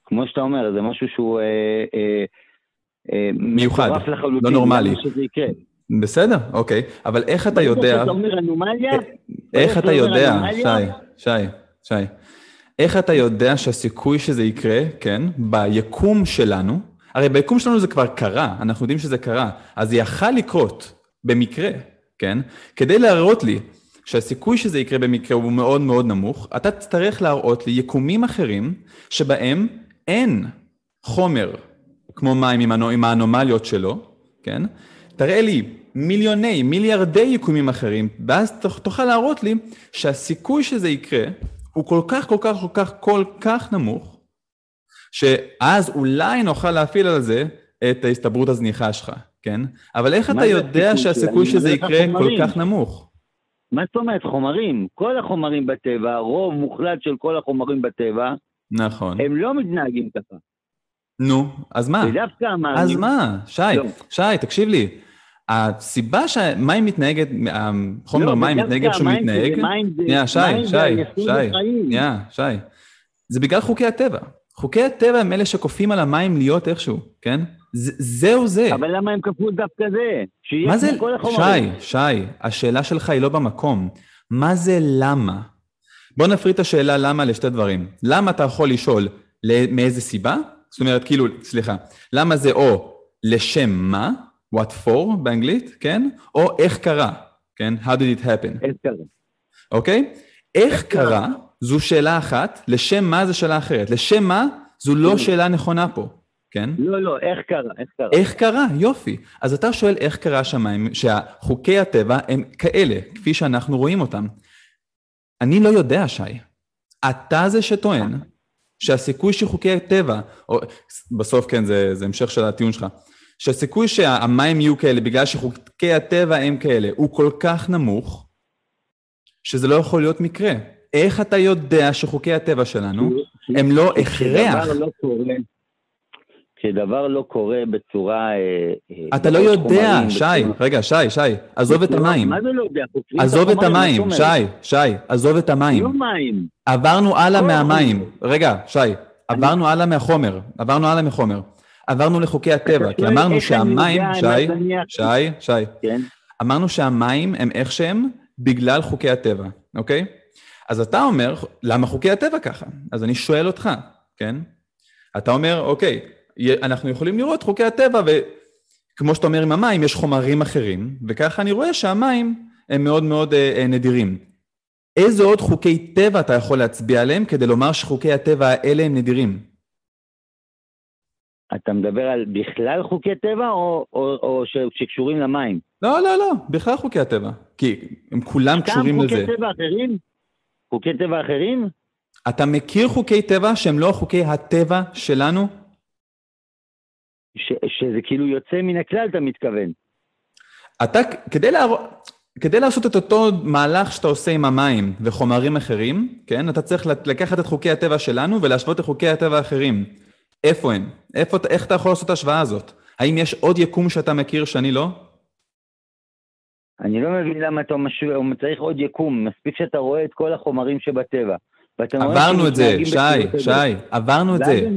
כמו שאתה אומר, זה משהו שהוא אה, מיוחד, לא נורמלי. בסדר, אוקיי, אבל איך אתה יודע... איך אתה יודע, שי, שי, שי, איך אתה יודע שהסיכוי שזה יקרה, כן, ביקום שלנו, הרי ביקום שלנו זה כבר קרה, אנחנו יודעים שזה קרה, אז זה יכל לקרות במקרה, כן? כדי להראות לי שהסיכוי שזה יקרה במקרה הוא מאוד מאוד נמוך, אתה תצטרך להראות לי יקומים אחרים שבהם אין חומר כמו מים עם האנומליות שלו, כן? תראה לי מיליוני, מיליארדי יקומים אחרים, ואז תוכל להראות לי שהסיכוי שזה יקרה הוא כל כך, כל כך, כל כך, כל כך נמוך, שאז אולי נוכל להפעיל על זה את ההסתברות הזניחה שלך, כן? אבל איך אתה יודע שהסיכוי שזה יקרה כל כך נמוך? מה זאת אומרת חומרים? כל החומרים בטבע, רוב מוחלט של כל החומרים בטבע, נכון. הם לא מתנהגים ככה. נו, אז מה? ודווקא המים... אז מה? שי, לא. שי, תקשיב לי. הסיבה שהמים מתנהגת, החומר לא, מים מתנהג איך שהוא מתנהג, שנייה, שי, שי, שי, שנייה, שי, זה בגלל חוקי הטבע. חוקי הטבע הם אלה שכופים על המים להיות איכשהו, כן? זהו זה. אבל למה הם כפו דווקא זה? מה זה? שי, שי, השאלה שלך היא לא במקום. מה זה למה? בוא נפריד את השאלה למה לשתי דברים. למה אתה יכול לשאול מאיזה סיבה? זאת אומרת, כאילו, סליחה, למה זה או לשם מה, what for באנגלית, כן? או איך קרה, כן? How did it happen? איך קרה. אוקיי? איך קרה, זו שאלה אחת, לשם מה זו שאלה אחרת. לשם מה זו לא שאלה נכונה פה, כן? לא, לא, איך קרה, איך קרה. איך קרה, יופי. אז אתה שואל איך קרה שמיים, שהחוקי הטבע הם כאלה, כפי שאנחנו רואים אותם. אני לא יודע, שי. אתה זה שטוען שהסיכוי שחוקי הטבע, או בסוף כן, זה, זה המשך של הטיעון שלך, שהסיכוי שהמים יהיו כאלה בגלל שחוקי הטבע הם כאלה הוא כל כך נמוך, שזה לא יכול להיות מקרה. איך אתה יודע שחוקי הטבע שלנו הם לא הכרח? לא כשדבר לא קורה בצורה... אה, אה, אתה לא יודע, שי, רגע, שי, שי, עזוב את המים. מה זה לא יודע? עזוב את המים, שי, שי, עזוב את המים. לא מים. עברנו הלאה מהמים. רגע, שי, עברנו הלאה מהחומר, עברנו הלאה מחומר. עברנו לחוקי הטבע, כי אמרנו שהמים, שי, שי, שי, כן. אמרנו שהמים הם איך שהם בגלל חוקי הטבע, אוקיי? אז אתה אומר, למה חוקי הטבע ככה? אז אני שואל אותך, כן? אתה אומר, אוקיי, אנחנו יכולים לראות חוקי הטבע, וכמו שאתה אומר עם המים, יש חומרים אחרים, וככה אני רואה שהמים הם מאוד מאוד אה, אה, נדירים. איזה עוד חוקי טבע אתה יכול להצביע עליהם כדי לומר שחוקי הטבע האלה הם נדירים? אתה מדבר על בכלל חוקי טבע או, או, או ש, שקשורים למים? לא, לא, לא, בכלל חוקי הטבע. כי הם כולם קשורים לזה. סתם חוקי טבע אחרים? חוקי טבע אחרים? אתה מכיר חוקי טבע שהם לא חוקי הטבע שלנו? ש, שזה כאילו יוצא מן הכלל, אתה מתכוון. אתה, כדי, להראות, כדי לעשות את אותו מהלך שאתה עושה עם המים וחומרים אחרים, כן, אתה צריך לקחת את חוקי הטבע שלנו ולהשוות את חוקי הטבע האחרים. איפה הם? איפה, איך אתה יכול לעשות את ההשוואה הזאת? האם יש עוד יקום שאתה מכיר שאני לא? אני לא מבין למה אתה משווה, הוא צריך עוד יקום, מספיק שאתה רואה את כל החומרים שבטבע. עברנו את זה, שי, שי, עברנו את זה.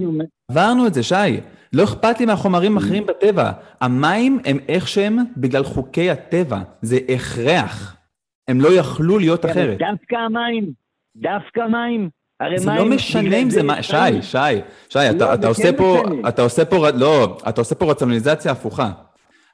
עברנו את זה, שי. לא אכפת לי מהחומרים האחרים בטבע. המים הם איך שהם בגלל חוקי הטבע. זה הכרח. הם לא יכלו להיות כן, אחרת. דווקא המים, דווקא מים. זה לא משנה אם זה מה... שי, שי, שי, אתה, לא, אתה עושה כן פה, אתה עושה פה, לא, אתה עושה פה רציונליזציה הפוכה.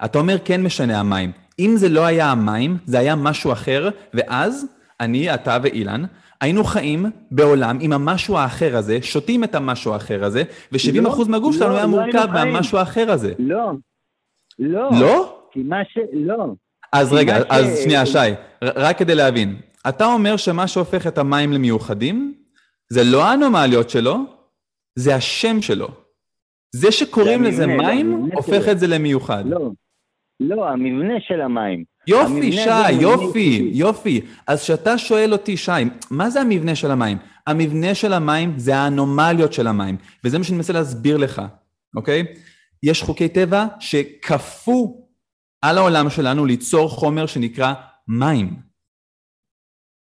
אתה אומר כן משנה המים. אם זה לא היה המים, זה היה משהו אחר, ואז אני, אתה ואילן, היינו חיים בעולם עם המשהו האחר הזה, שותים את המשהו האחר הזה, ו-70% לא, מהגוף שלנו לא, היה לא מורכב מהמשהו האחר הזה. לא. לא. לא? כי מה ש... לא. אז רגע, אז שנייה, שי, רק כדי להבין. אתה אומר שמה שהופך את המים למיוחדים, זה לא האנומליות שלו, זה השם שלו. זה שקוראים לזה מים, הופך את זה למיוחד. לא, לא, המבנה של המים. יופי, שי, יופי, יופי. אז כשאתה שואל אותי, שי, מה זה המבנה של המים? המבנה של המים זה האנומליות של המים, וזה מה שאני מנסה להסביר לך, אוקיי? יש חוקי טבע שכפו על העולם שלנו ליצור חומר שנקרא מים.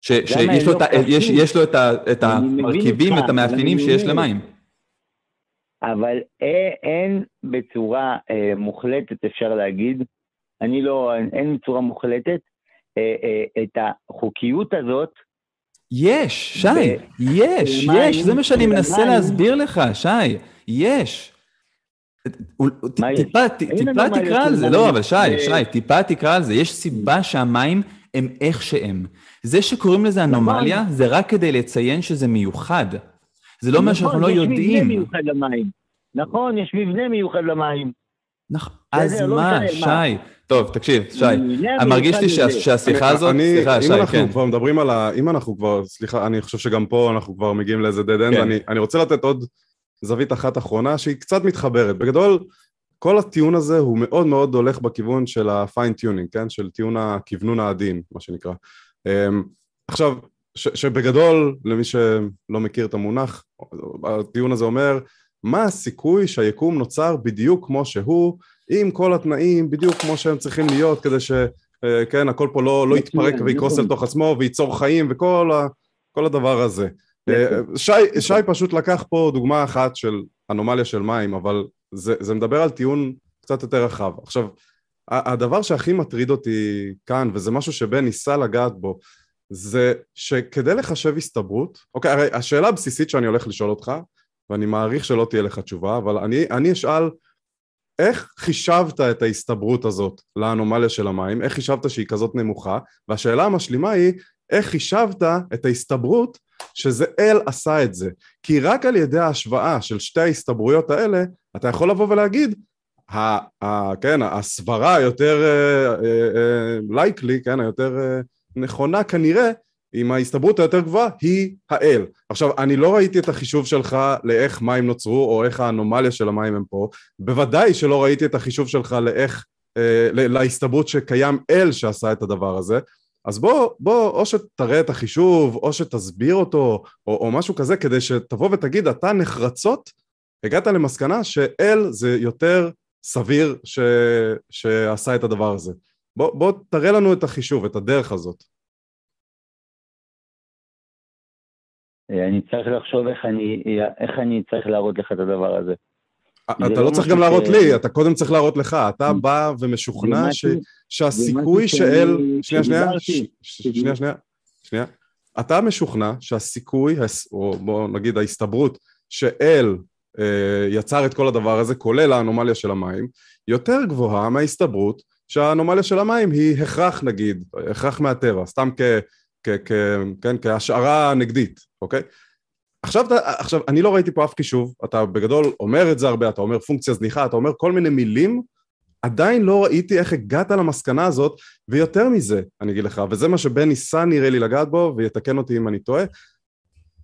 ש, שיש לו, לא את, יש, יש לו את, את המרכיבים ואת המאפיינים שיש למים. אבל אין בצורה אה, מוחלטת, אפשר להגיד, אני לא, אין בצורה מוחלטת, אה, אה, את החוקיות הזאת. יש, שי, ב- יש, יש, זה מה שאני מנסה להסביר לך, שי, יש. טיפה, טיפה תקרא על זה, לא, אבל שי, שי, טיפה תקרא על זה. יש סיבה שהמים הם איך שהם. זה שקוראים לזה נכון. אנומליה, זה רק כדי לציין שזה מיוחד. זה לא אומר נכון, שאנחנו לא יודעים. נכון, יש מבנה מיוחד למים. נכון, יש מבנה מיוחד למים. נכון, אז לא מה, שי? טוב, תקשיב, שי, אני מרגיש לי שהשיחה הזאת, סליחה, שי, כן. אם אנחנו כבר מדברים על ה... אם אנחנו כבר, סליחה, אני חושב שגם פה אנחנו כבר מגיעים לאיזה dead end, כן. אני רוצה לתת עוד זווית אחת אחרונה שהיא קצת מתחברת. בגדול, כל הטיעון הזה הוא מאוד מאוד הולך בכיוון של ה-fine tuning, כן? של טיעון הכוונון העדין, מה שנקרא. אמ, עכשיו, ש, שבגדול, למי שלא מכיר את המונח, הטיעון הזה אומר, מה הסיכוי שהיקום נוצר בדיוק כמו שהוא, עם כל התנאים, בדיוק כמו שהם צריכים להיות, כדי ש... אה, כן, הכל פה לא, לא יתפרק ויקרוס אל תוך עצמו וייצור חיים וכל ה, הדבר הזה. אה, שי, שי פשוט לקח פה דוגמה אחת של אנומליה של מים, אבל זה, זה מדבר על טיעון קצת יותר רחב. עכשיו, הדבר שהכי מטריד אותי כאן, וזה משהו שבן ניסה לגעת בו, זה שכדי לחשב הסתברות, אוקיי, הרי השאלה הבסיסית שאני הולך לשאול אותך, ואני מעריך שלא תהיה לך תשובה, אבל אני, אני אשאל, איך חישבת את ההסתברות הזאת לאנומליה של המים? איך חישבת שהיא כזאת נמוכה? והשאלה המשלימה היא, איך חישבת את ההסתברות שזה אל עשה את זה? כי רק על ידי ההשוואה של שתי ההסתברויות האלה, אתה יכול לבוא ולהגיד, ה, ה, כן, הסברה היותר לייקלי, uh, uh, uh, כן, היותר נכונה כנראה, עם ההסתברות היותר גבוהה, היא האל. עכשיו, אני לא ראיתי את החישוב שלך לאיך מים נוצרו, או איך האנומליה של המים הם פה. בוודאי שלא ראיתי את החישוב שלך לאיך, אה, להסתברות שקיים אל שעשה את הדבר הזה. אז בוא, בוא, או שתראה את החישוב, או שתסביר אותו, או, או משהו כזה, כדי שתבוא ותגיד, אתה נחרצות, הגעת למסקנה שאל זה יותר סביר ש, שעשה את הדבר הזה. בוא, בוא תראה לנו את החישוב, את הדרך הזאת. אה, אני צריך לחשוב איך אני, איך אני צריך להראות לך את הדבר הזה. אתה לא, לא צריך גם להראות לי, אתה קודם צריך להראות לך, אתה בא ומשוכנע שהסיכוי שאל... שנייה, שנייה, שנייה, שנייה, שנייה. אתה משוכנע שהסיכוי, או בוא נגיד ההסתברות, שאל אה, יצר את כל הדבר הזה, כולל האנומליה של המים, יותר גבוהה מההסתברות שהאנומליה של המים היא הכרח נגיד, הכרח מהטבע, סתם כ... כ- כ- כן, כהשערה נגדית, אוקיי? עכשיו, עכשיו, אני לא ראיתי פה אף חישוב, אתה בגדול אומר את זה הרבה, אתה אומר פונקציה זניחה, אתה אומר כל מיני מילים, עדיין לא ראיתי איך הגעת למסקנה הזאת, ויותר מזה, אני אגיד לך, וזה מה שבן ניסה נראה לי לגעת בו, ויתקן אותי אם אני טועה,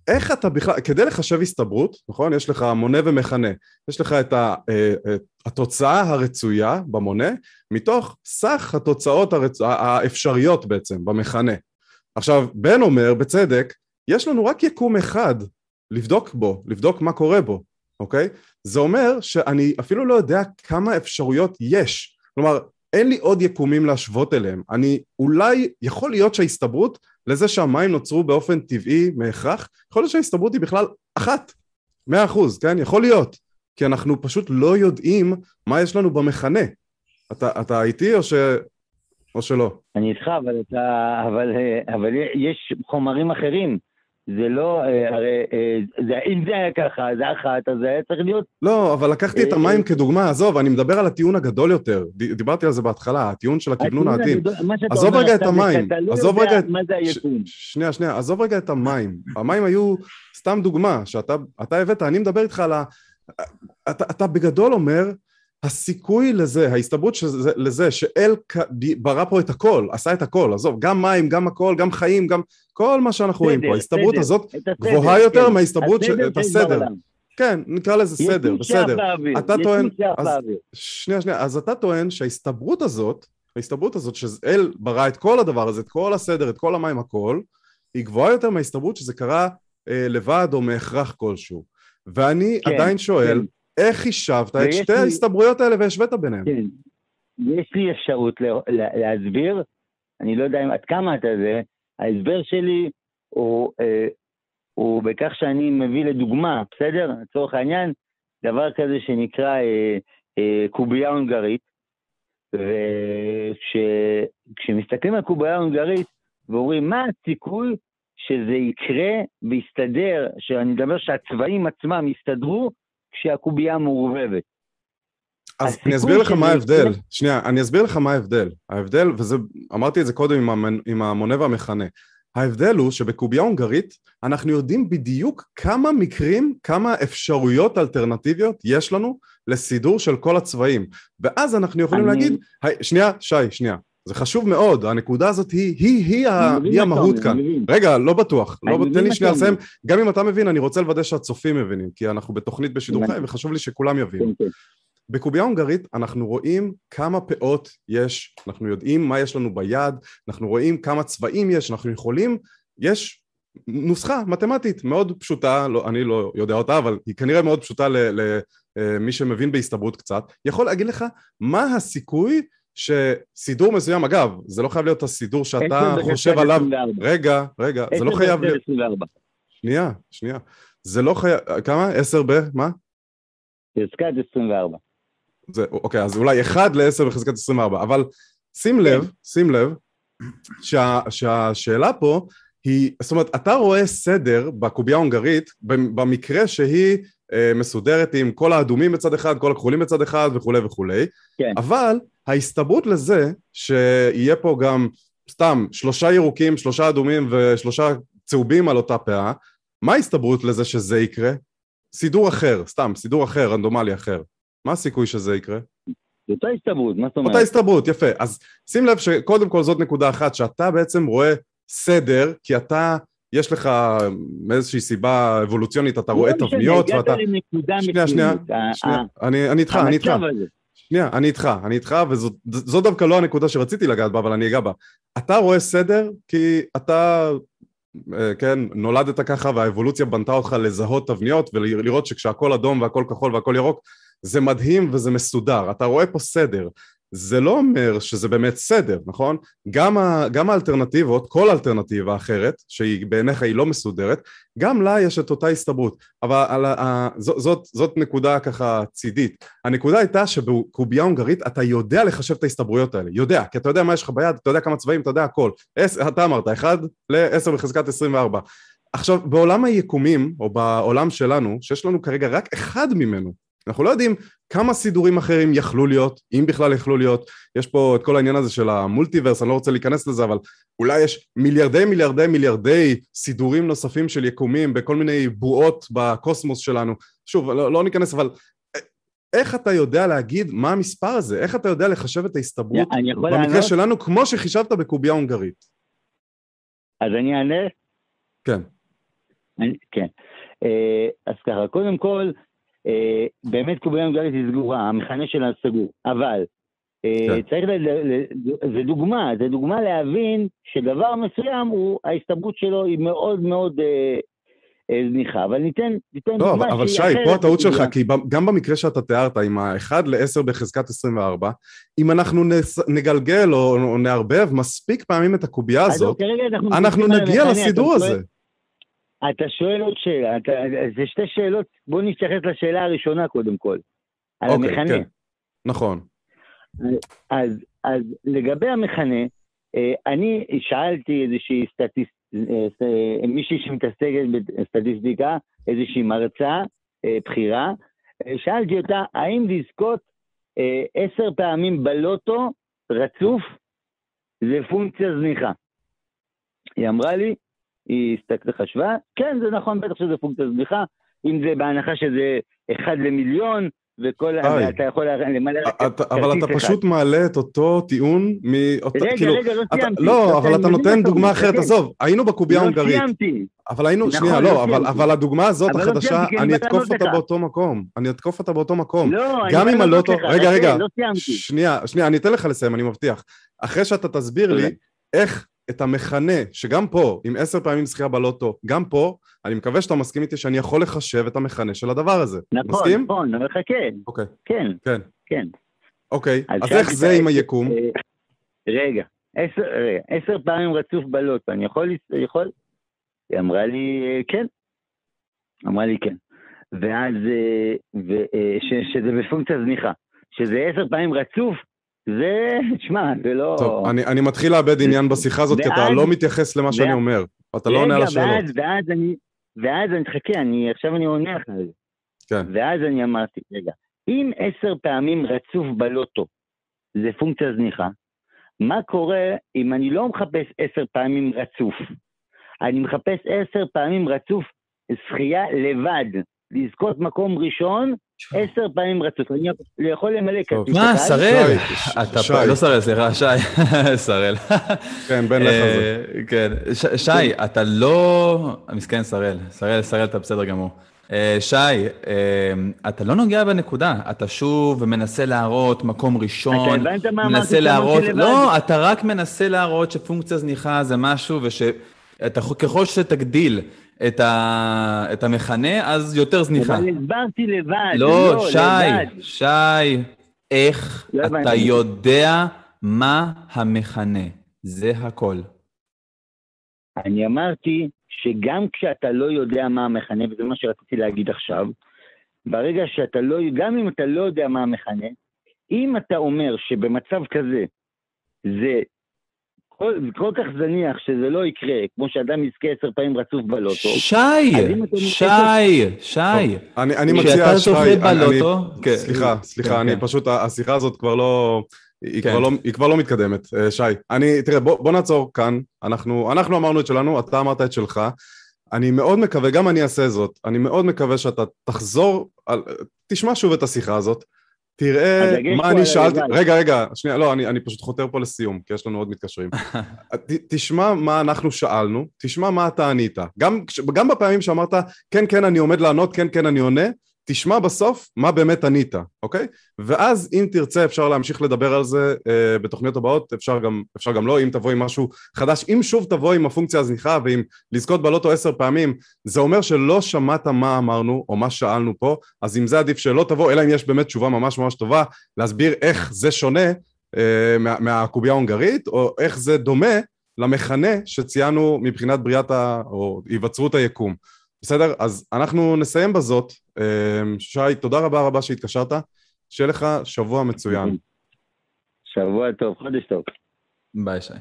איך אתה בכלל, כדי לחשב הסתברות, נכון? יש לך מונה ומכנה, יש לך את ה, אה, התוצאה הרצויה במונה, מתוך סך התוצאות הרצ... האפשריות בעצם במכנה. עכשיו, בן אומר, בצדק, יש לנו רק יקום אחד לבדוק בו, לבדוק מה קורה בו, אוקיי? זה אומר שאני אפילו לא יודע כמה אפשרויות יש. כלומר, אין לי עוד יקומים להשוות אליהם. אני אולי, יכול להיות שההסתברות לזה שהמים נוצרו באופן טבעי מהכרח, יכול להיות שההסתברות היא בכלל אחת, מאה אחוז, כן? יכול להיות. כי אנחנו פשוט לא יודעים מה יש לנו במכנה. אתה, אתה איתי או ש... או שלא? אני איתך, אבל, אתה, אבל, אבל יש חומרים אחרים. זה לא, אה, הרי אה, זה, אם זה היה ככה, זה אחת, אז זה היה צריך להיות... לא, אבל לקחתי את אה, המים כדוגמה, עזוב, אני מדבר על הטיעון הגדול יותר. דיברתי על זה בהתחלה, הטיעון של הכוונון העדין. עזוב רגע את המים. לא עזוב רגע את... מה זה היקום. שנייה, שנייה, עזוב רגע את המים. המים היו סתם דוגמה שאתה הבאת, אני מדבר איתך על ה... אתה בגדול אומר, הסיכוי לזה, ההסתברות שזה, לזה שאל ברא פה את הכל, עשה את הכל, עזוב, גם מים, גם הכל, גם חיים, גם כל מה שאנחנו רואים פה, ההסתברות הזאת גבוהה יותר כן. מההסתברות, את הסדר. כן, נקרא לזה סדר, בסדר. אתה טוען, אז, שנייה, שנייה, אז אתה טוען שההסתברות הזאת, ההסתברות הזאת שאל ברא את כל הדבר הזה, את כל הסדר, את כל המים, הכל, היא גבוהה יותר מההסתברות שזה קרה אה, לבד או מהכרח כלשהו. ואני כן, עדיין שואל, כן. איך חישבת את שתי לי... ההסתברויות האלה והשווית ביניהם? כן, יש לי אפשרות להסביר, אני לא יודע אם עד כמה אתה זה, ההסבר שלי הוא, אה, הוא בכך שאני מביא לדוגמה, בסדר? לצורך העניין, דבר כזה שנקרא אה, אה, קובייה הונגרית, וכשמסתכלים על קובייה הונגרית ואומרים מה הסיכוי שזה יקרה ויסתדר, שאני מדבר שהצבעים עצמם יסתדרו כשהקובייה מעורבבת. אז אני אסביר לך מה ההבדל. שנייה, אני אסביר לך מה ההבדל. ההבדל, וזה, אמרתי את זה קודם עם המונה והמכנה. ההבדל הוא שבקובייה הונגרית אנחנו יודעים בדיוק כמה מקרים, כמה אפשרויות אלטרנטיביות יש לנו לסידור של כל הצבעים. ואז אנחנו יכולים אני... להגיד, שנייה, שי, שנייה. זה חשוב מאוד, הנקודה הזאת היא, היא, היא, היא, המהות כאן. רגע, לא בטוח, לא, תן לי שנייה לסיים. גם אם אתה מבין, אני רוצה לוודא שהצופים מבינים, כי אנחנו בתוכנית בשידור חי וחשוב לי שכולם יבינו. כן, כן. בקובייה הונגרית אנחנו רואים כמה פאות יש, אנחנו יודעים מה יש לנו ביד, אנחנו רואים כמה צבעים יש, אנחנו יכולים, יש נוסחה מתמטית מאוד פשוטה, לא, אני לא יודע אותה, אבל היא כנראה מאוד פשוטה למי אה, שמבין בהסתברות קצת, יכול להגיד לך מה הסיכוי שסידור מסוים, אגב, זה לא חייב להיות הסידור שאתה חושב עליו, רגע, רגע, זה לא חייב להיות, שנייה, שנייה, זה לא חייב, כמה? עשר ב? מה? חזקת 24. זה, אוקיי, אז אולי 1 ל-10 בחזקת 24, אבל שים לב, כן. שים לב, שה, שהשאלה פה היא, זאת אומרת, אתה רואה סדר בקובייה ההונגרית במקרה שהיא מסודרת עם כל האדומים בצד אחד, כל הכחולים בצד אחד וכולי וכולי, כן. אבל ההסתברות לזה שיהיה פה גם סתם שלושה ירוקים, שלושה אדומים ושלושה צהובים על אותה פאה, מה ההסתברות לזה שזה יקרה? סידור אחר, סתם, סידור אחר, רנדומלי אחר. מה הסיכוי שזה יקרה? אותה הסתברות, מה זאת אומרת? אותה הסתברות, יפה. אז שים לב שקודם כל זאת נקודה אחת, שאתה בעצם רואה סדר, כי אתה, יש לך מאיזושהי סיבה אבולוציונית, אתה רואה לא תבניות, ואתה... שנייה, שנייה, שנייה, אני איתך, אני איתך. שנייה, אני איתך, אני איתך, וזו דווקא לא הנקודה שרציתי לגעת בה, אבל אני אגע בה. אתה רואה סדר כי אתה, אה, כן, נולדת ככה והאבולוציה בנתה אותך לזהות תבניות ולראות שכשהכל אדום והכל כחול והכל ירוק, זה מדהים וזה מסודר, אתה רואה פה סדר. זה לא אומר שזה באמת סדר, נכון? גם, ה, גם האלטרנטיבות, כל אלטרנטיבה אחרת, שהיא בעיניך היא לא מסודרת, גם לה יש את אותה הסתברות. אבל על, ה, זאת, זאת, זאת נקודה ככה צידית. הנקודה הייתה שבקובייה הונגרית אתה יודע לחשב את ההסתברויות האלה, יודע, כי אתה יודע מה יש לך ביד, אתה יודע כמה צבעים, אתה יודע הכל. אתה אמרת, 1 ל-10 בחזקת 24. עכשיו, בעולם היקומים, או בעולם שלנו, שיש לנו כרגע רק אחד ממנו, אנחנו לא יודעים כמה סידורים אחרים יכלו להיות, אם בכלל יכלו להיות, יש פה את כל העניין הזה של המולטיברס, אני לא רוצה להיכנס לזה, אבל אולי יש מיליארדי מיליארדי מיליארדי סידורים נוספים של יקומים בכל מיני בועות בקוסמוס שלנו. שוב, לא, לא ניכנס, אבל איך אתה יודע להגיד מה המספר הזה? איך אתה יודע לחשב את ההסתברות במקרה לענות? שלנו כמו שחישבת בקובייה הונגרית? אז אני אענה? כן. אני, כן. אה, אז ככה, קודם כל, אה, באמת קובייה הונגרית היא סגורה, המכנה שלה סגור, אבל אה, כן. צריך, זה דוגמה, זה דוגמה להבין שדבר מסוים, הוא, ההסתברות שלו היא מאוד מאוד אה, אה, זניחה, אבל ניתן, ניתן לא, דוגמה אבל, אבל שי, פה הטעות שלך, כי גם במקרה שאתה תיארת, עם ה-1 ל-10 בחזקת 24, אם אנחנו נס, נגלגל או, או נערבב מספיק פעמים את הקובייה הזאת, אנחנו, אנחנו נגיע לסידור הזה. אתה שואל עוד שאלה, אתה, זה שתי שאלות, בוא נתייחס לשאלה הראשונה קודם כל, על אוקיי, המכנה. כן. נכון. אז, אז לגבי המכנה, אה, אני שאלתי איזושהי סטטיסט... אה, אה, מישהי שמתעסקת בסטטיסטיקה, איזושהי מרצה בכירה, שאלתי אותה, האם לזכות עשר פעמים בלוטו רצוף זה פונקציה זניחה? היא אמרה לי, היא הסתכלה חשבה, כן, זה נכון, בטח שזה פונקציה זניחה, אם זה בהנחה שזה אחד למיליון, וכל, ה... אתה יכול למלא רק אבל אתה פשוט מעלה את אותו טיעון מאותה, רגע, כאילו, רגע, לא סיימתי. לא, אבל אתה נותן דוגמה אחרת, עזוב, היינו בקובייה לא ההונגרית. לא סיימתי. אבל היינו, נכון, שנייה, לא, אבל הדוגמה הזאת לא החדשה, אני אתקוף אותה באותו מקום. אני אתקוף אותה באותו מקום. לא, גם אם הלוטו, רגע, רגע, שנייה, שנייה, אני אתן לך לסיים, אני מבטיח. אחרי שאתה תסביר לי איך את המכנה, שגם פה, עם עשר פעמים זכייה בלוטו, גם פה, אני מקווה שאתה מסכים איתי שאני יכול לחשב את המכנה של הדבר הזה. נכון, מסכים? נכון, אני אומר לך כן. אוקיי. כן. כן. כן. אוקיי, אז, אז איך זה עם היקום? אה, רגע, עשר, רגע, עשר פעמים רצוף בלוטו, אני יכול, יכול? היא אמרה לי אה, כן. אמרה לי כן. ואז, אה, ו, ש, שזה בפונקציה זניחה. שזה עשר פעמים רצוף, זה, שמע, זה לא... טוב, אני, אני מתחיל לאבד עניין בשיחה הזאת, ואז, כי אתה לא מתייחס למה ואז, שאני אומר. אתה לא עונה על השאלות. ואז, ואז אני, ואז אני, חכה, אני, עכשיו אני עונה לך על זה. כן. ואז אני אמרתי, רגע, אם עשר פעמים רצוף בלוטו זה פונקציה זניחה, מה קורה אם אני לא מחפש עשר פעמים רצוף? אני מחפש עשר פעמים רצוף זכייה לבד, לזכות מקום ראשון עשר פעמים רצוף. אני יכול למלא כרטיס מה, שראל? אתה לא שראל, סליחה, שי. שראל. כן, בן לך זה. אה, כן. שי, אתה לא... מסכן שראל. שראל, שראל, אתה בסדר גמור. אה, שי, אה, אתה לא נוגע בנקודה, אתה שוב מנסה להראות מקום ראשון, מנסה להראות? לא, אתה רק מנסה להראות שפונקציה זניחה זה משהו, וככל שתגדיל את, ה, את המכנה, אז יותר זניחה. אבל הסברתי לבד. לא, לבד. שי, שי, איך לא אתה הבנתי. יודע מה המכנה? זה הכל. אני אמרתי שגם כשאתה לא יודע מה המכנה, וזה מה שרציתי להגיד עכשיו, ברגע שאתה לא, גם אם אתה לא יודע מה המכנה, אם אתה אומר שבמצב כזה זה כל, כל כך זניח שזה לא יקרה, כמו שאדם יזכה עשר פעמים רצוף בלוטו, שי, שי, שי. אני, אני מציע, שי, אני- בלוטו, אני- כן. סליחה, סליחה, כן, אני כן. פשוט, השיחה הזאת כבר לא... היא, כן. כבר לא, היא כבר לא מתקדמת, אה, שי. אני, תראה, בוא, בוא נעצור כאן. אנחנו, אנחנו אמרנו את שלנו, אתה אמרת את שלך. אני מאוד מקווה, גם אני אעשה זאת, אני מאוד מקווה שאתה תחזור, על, תשמע שוב את השיחה הזאת, תראה מה אני שאלתי, הלבד. רגע, רגע, שנייה, לא, אני, אני פשוט חותר פה לסיום, כי יש לנו עוד מתקשרים. ת, תשמע מה אנחנו שאלנו, תשמע מה אתה ענית. גם, גם בפעמים שאמרת, כן, כן, אני עומד לענות, כן, כן, אני עונה, תשמע בסוף מה באמת ענית, אוקיי? ואז אם תרצה אפשר להמשיך לדבר על זה אה, בתוכניות הבאות, אפשר גם, אפשר גם לא, אם תבוא עם משהו חדש, אם שוב תבוא עם הפונקציה הזניחה ועם לזכות בלוטו עשר פעמים, זה אומר שלא שמעת מה אמרנו או מה שאלנו פה, אז אם זה עדיף שלא תבוא, אלא אם יש באמת תשובה ממש ממש טובה, להסביר איך זה שונה אה, מה, מהקובייה ההונגרית, או איך זה דומה למכנה שציינו מבחינת בריאת ה... או היווצרות היקום. בסדר? אז אנחנו נסיים בזאת. אה, שי, תודה רבה רבה שהתקשרת. שיהיה לך שבוע מצוין. שבוע טוב, חודש טוב. ביי, שי.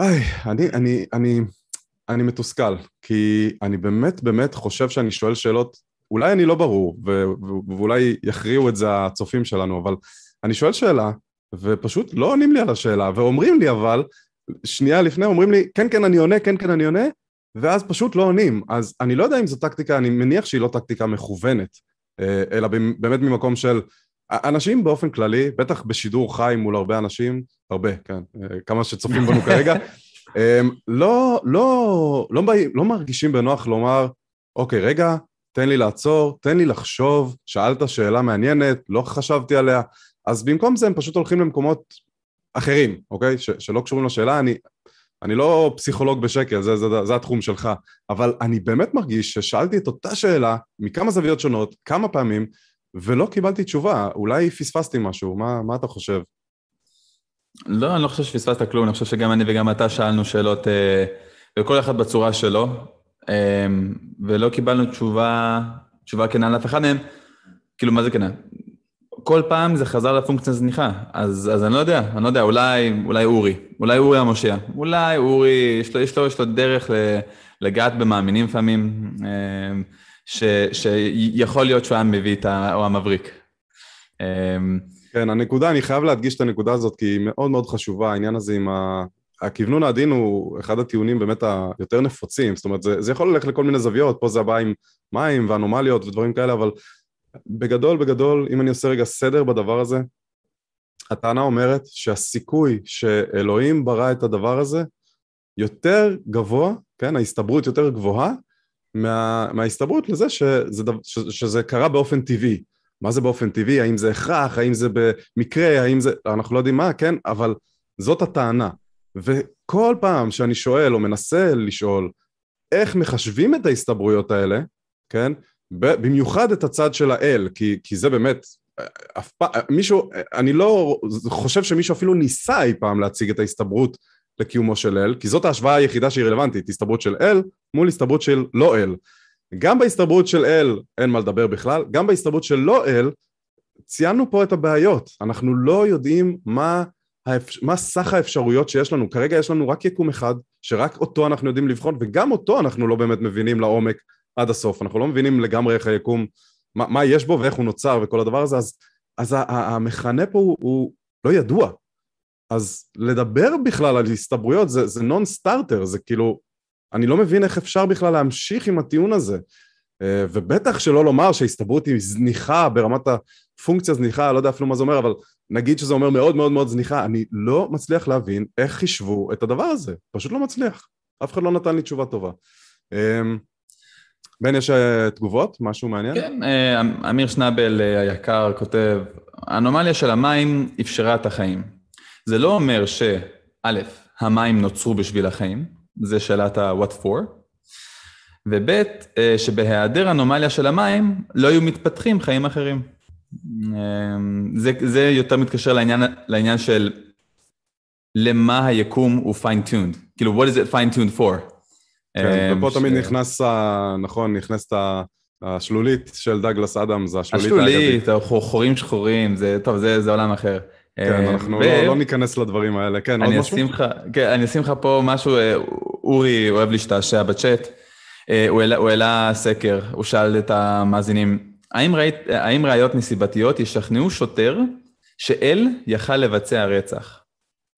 איי, אני, אני, אני, אני מתוסכל, כי אני באמת באמת חושב שאני שואל שאלות, אולי אני לא ברור, ו- ו- ואולי יכריעו את זה הצופים שלנו, אבל אני שואל שאלה, ופשוט לא עונים לי על השאלה, ואומרים לי אבל, שנייה לפני אומרים לי, כן כן אני עונה, כן כן אני עונה, ואז פשוט לא עונים. אז אני לא יודע אם זו טקטיקה, אני מניח שהיא לא טקטיקה מכוונת, אה, אלא באמת ממקום של אנשים באופן כללי, בטח בשידור חי מול הרבה אנשים, הרבה, כן, אה, כמה שצופים בנו כרגע, הם לא, לא, לא, באים, לא מרגישים בנוח לומר, אוקיי, רגע, תן לי לעצור, תן לי לחשוב, שאלת שאלה מעניינת, לא חשבתי עליה, אז במקום זה הם פשוט הולכים למקומות אחרים, אוקיי? ש, שלא קשורים לשאלה, אני, אני לא פסיכולוג בשקל, זה, זה, זה, התחום שלך, אבל אני באמת מרגיש ששאלתי את אותה שאלה מכמה זוויות שונות, כמה פעמים, ולא קיבלתי תשובה, אולי פספסתי משהו, מה, מה אתה חושב? לא, אני לא חושב שפספסת כלום, אני חושב שגם אני וגם אתה שאלנו שאלות, אה, וכל אחד בצורה שלו, אה, ולא קיבלנו תשובה, תשובה כנה לאף אחד מהם. כאילו, מה זה כנה? כל פעם זה חזר לפונקציה זניחה, אז, אז אני לא יודע, אני לא יודע, אולי, אולי אורי, אולי אורי המושיע, אולי אורי, יש לו, יש לו, יש לו דרך לגעת במאמינים לפעמים, אה, ש, שיכול להיות שהוא היה מביא את ה... או המבריק. אה, כן, הנקודה, אני חייב להדגיש את הנקודה הזאת, כי היא מאוד מאוד חשובה, העניין הזה עם ה... הכוונון העדין הוא אחד הטיעונים באמת היותר נפוצים, זאת אומרת, זה, זה יכול ללכת לכל מיני זוויות, פה זה הבא עם מים ואנומליות ודברים כאלה, אבל בגדול, בגדול, אם אני עושה רגע סדר בדבר הזה, הטענה אומרת שהסיכוי שאלוהים ברא את הדבר הזה יותר גבוה, כן, ההסתברות יותר גבוהה מה, מההסתברות לזה שזה, שזה, שזה קרה באופן טבעי. מה זה באופן טבעי? האם זה הכרח? האם זה במקרה? האם זה... אנחנו לא יודעים מה, כן? אבל זאת הטענה. וכל פעם שאני שואל או מנסה לשאול איך מחשבים את ההסתברויות האלה, כן? במיוחד את הצד של האל, כי, כי זה באמת, אף פעם, מישהו, אני לא חושב שמישהו אפילו ניסה אי פעם להציג את ההסתברות לקיומו של אל, כי זאת ההשוואה היחידה שהיא רלוונטית, הסתברות של אל מול הסתברות של לא אל. גם בהסתברות של אל אין מה לדבר בכלל, גם בהסתברות של לא אל, ציינו פה את הבעיות, אנחנו לא יודעים מה, האפ... מה סך האפשרויות שיש לנו, כרגע יש לנו רק יקום אחד, שרק אותו אנחנו יודעים לבחון, וגם אותו אנחנו לא באמת מבינים לעומק עד הסוף, אנחנו לא מבינים לגמרי איך היקום, מה, מה יש בו ואיך הוא נוצר וכל הדבר הזה, אז, אז המכנה פה הוא, הוא לא ידוע. אז לדבר בכלל על הסתברויות זה, זה נון סטארטר, זה כאילו, אני לא מבין איך אפשר בכלל להמשיך עם הטיעון הזה. אה, ובטח שלא לומר שהסתברות היא זניחה ברמת הפונקציה זניחה, לא יודע אפילו מה זה אומר, אבל נגיד שזה אומר מאוד מאוד מאוד זניחה, אני לא מצליח להבין איך חישבו את הדבר הזה, פשוט לא מצליח. אף אחד לא נתן לי תשובה טובה. אמ, בן, יש אה, תגובות? משהו מעניין? כן, אה, אמ, אמיר שנבל היקר כותב, האנומליה של המים אפשרה את החיים. זה לא אומר שא', המים נוצרו בשביל החיים, זה שאלת ה-what for, וב', אה, שבהיעדר אנומליה של המים, לא היו מתפתחים חיים אחרים. אה, זה, זה יותר מתקשר לעניין, לעניין של למה היקום הוא fine-tuned. כאילו, what is it fine-tuned for? כן, ופה ש... תמיד נכנס, נכון, נכנסת השלולית של דגלס אדאמס, השלולית השלולית, חורים שחורים, זה, טוב, זה, זה עולם אחר. כן, אה, אנחנו ו... לא, לא ניכנס לדברים האלה. כן, עוד משהו? לך, כן, אני אשים לך פה משהו, אורי אוהב להשתעשע בצ'אט. אה, הוא העלה, הוא העלה סקר, הוא שאל את המאזינים, האם, ראית, האם ראיות נסיבתיות ישכנעו שוטר שאל יכל לבצע רצח?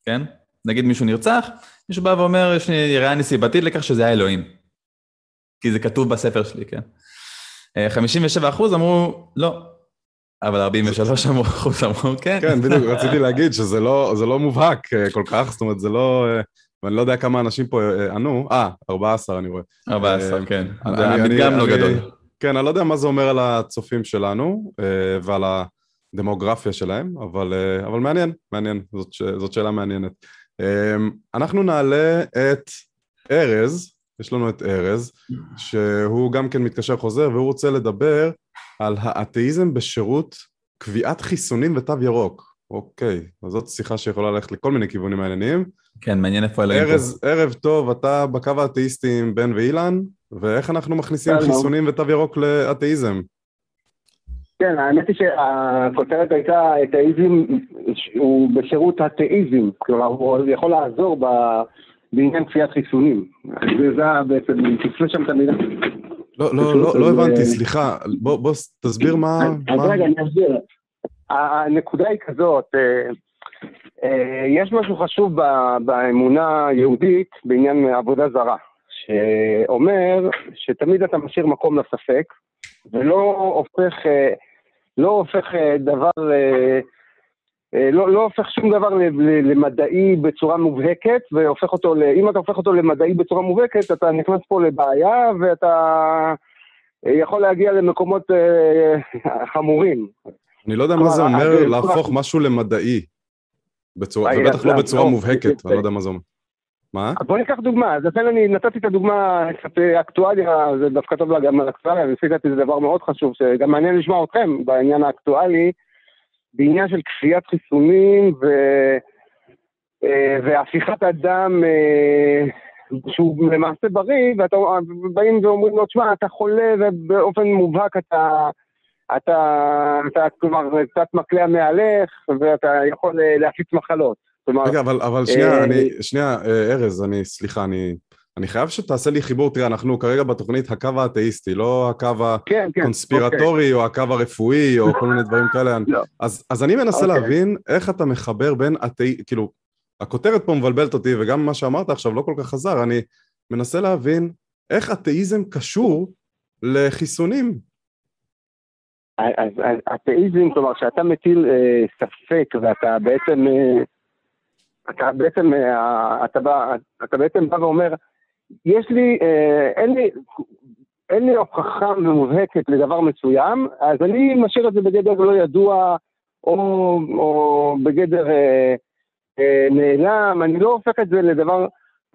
כן? נגיד מישהו נרצח, מישהו בא ואומר, יש לי ראיה נסיבתית לכך שזה היה אלוהים. כי זה כתוב בספר שלי, כן? 57 אה, אחוז אמרו, לא. אבל 43 אחוז אמרו, כן. כן, בדיוק, רציתי להגיד שזה לא, לא מובהק אה, כל כך, זאת אומרת, זה לא... ואני לא יודע כמה אנשים פה אה, ענו, אה, 14 אני רואה. 14, אה, כן. זה המדגם לא גדול. כן, אני לא יודע מה זה אומר על הצופים שלנו אה, ועל הדמוגרפיה שלהם, אבל, אבל מעניין, מעניין, זאת, זאת שאלה מעניינת. אנחנו נעלה את ארז, יש לנו את ארז, שהוא גם כן מתקשר חוזר והוא רוצה לדבר על האתאיזם בשירות קביעת חיסונים ותו ירוק. אוקיי, אז זאת שיחה שיכולה ללכת לכל מיני כיוונים מעניינים. כן, מעניין איפה אלוהים פה. ערב טוב, אתה בקו האתאיסטי עם בן ואילן, ואיך אנחנו מכניסים חיסונים ותו ירוק לאתאיזם? כן, האמת היא שהכותרת הייתה אתאיזם הוא בשירות אתאיזם, כלומר הוא יכול לעזור בעניין כפיית חיסונים. זה בעצם, תפנה שם את המילה. לא, לא, לא, לא הבנתי, סליחה, בוא תסביר מה... אז רגע, אני אסביר. הנקודה היא כזאת, אה, אה, יש משהו חשוב באמונה היהודית בעניין עבודה זרה, שאומר שתמיד אתה משאיר מקום לספק, ולא הופך, אה, לא הופך דבר, לא, לא הופך שום דבר למדעי בצורה מובהקת, והופך אותו, אם אתה הופך אותו למדעי בצורה מובהקת, אתה נכנס פה לבעיה ואתה יכול להגיע למקומות חמורים. אני לא יודע מה זה אומר להפוך משהו למדעי, ובטח לא בצורה מובהקת, אני לא יודע מה זה אומר. מה? בוא ניקח דוגמה, אז לכן אני נתתי את הדוגמה קצת אקטואליה, זה דווקא טוב גם על אקטואליה, לפי דעתי זה דבר מאוד חשוב, שגם מעניין לשמוע אתכם בעניין האקטואלי, בעניין של כפיית חיסונים ו... אה, והפיכת אדם אה, שהוא למעשה בריא, ובאים ואומרים לו, תשמע, אתה חולה ובאופן מובהק אתה... אתה, אתה כלומר, קצת מקלע מהלך, ואתה יכול אה, להפיץ מחלות. כלומר... רגע, אבל, אבל שנייה, אה, אני, שנייה, אה, ארז, אני, סליחה, אני, אני חייב שתעשה לי חיבור, תראה, אנחנו כרגע בתוכנית הקו האתאיסטי, לא הקו כן, כן, הקונספירטורי, כן, או הקו הרפואי, או כל מיני דברים כאלה. לא. אז, אז אני מנסה אוקיי. להבין איך אתה מחבר בין אתאי, כאילו, הכותרת פה מבלבלת אותי, וגם מה שאמרת עכשיו לא כל כך חזר, אני מנסה להבין איך אתאיזם קשור לחיסונים. אז אתאיזם, כלומר שאתה מטיל אה, ספק ואתה בעצם, אה, אתה בעצם, אה, אתה, בא, אתה בעצם בא ואומר, יש לי, אה, אין לי, אין לי הוכחה מובהקת לדבר מסוים, אז אני משאיר את זה בגדר לא ידוע, או, או בגדר אה, אה, נעלם, אני לא הופך את זה לדבר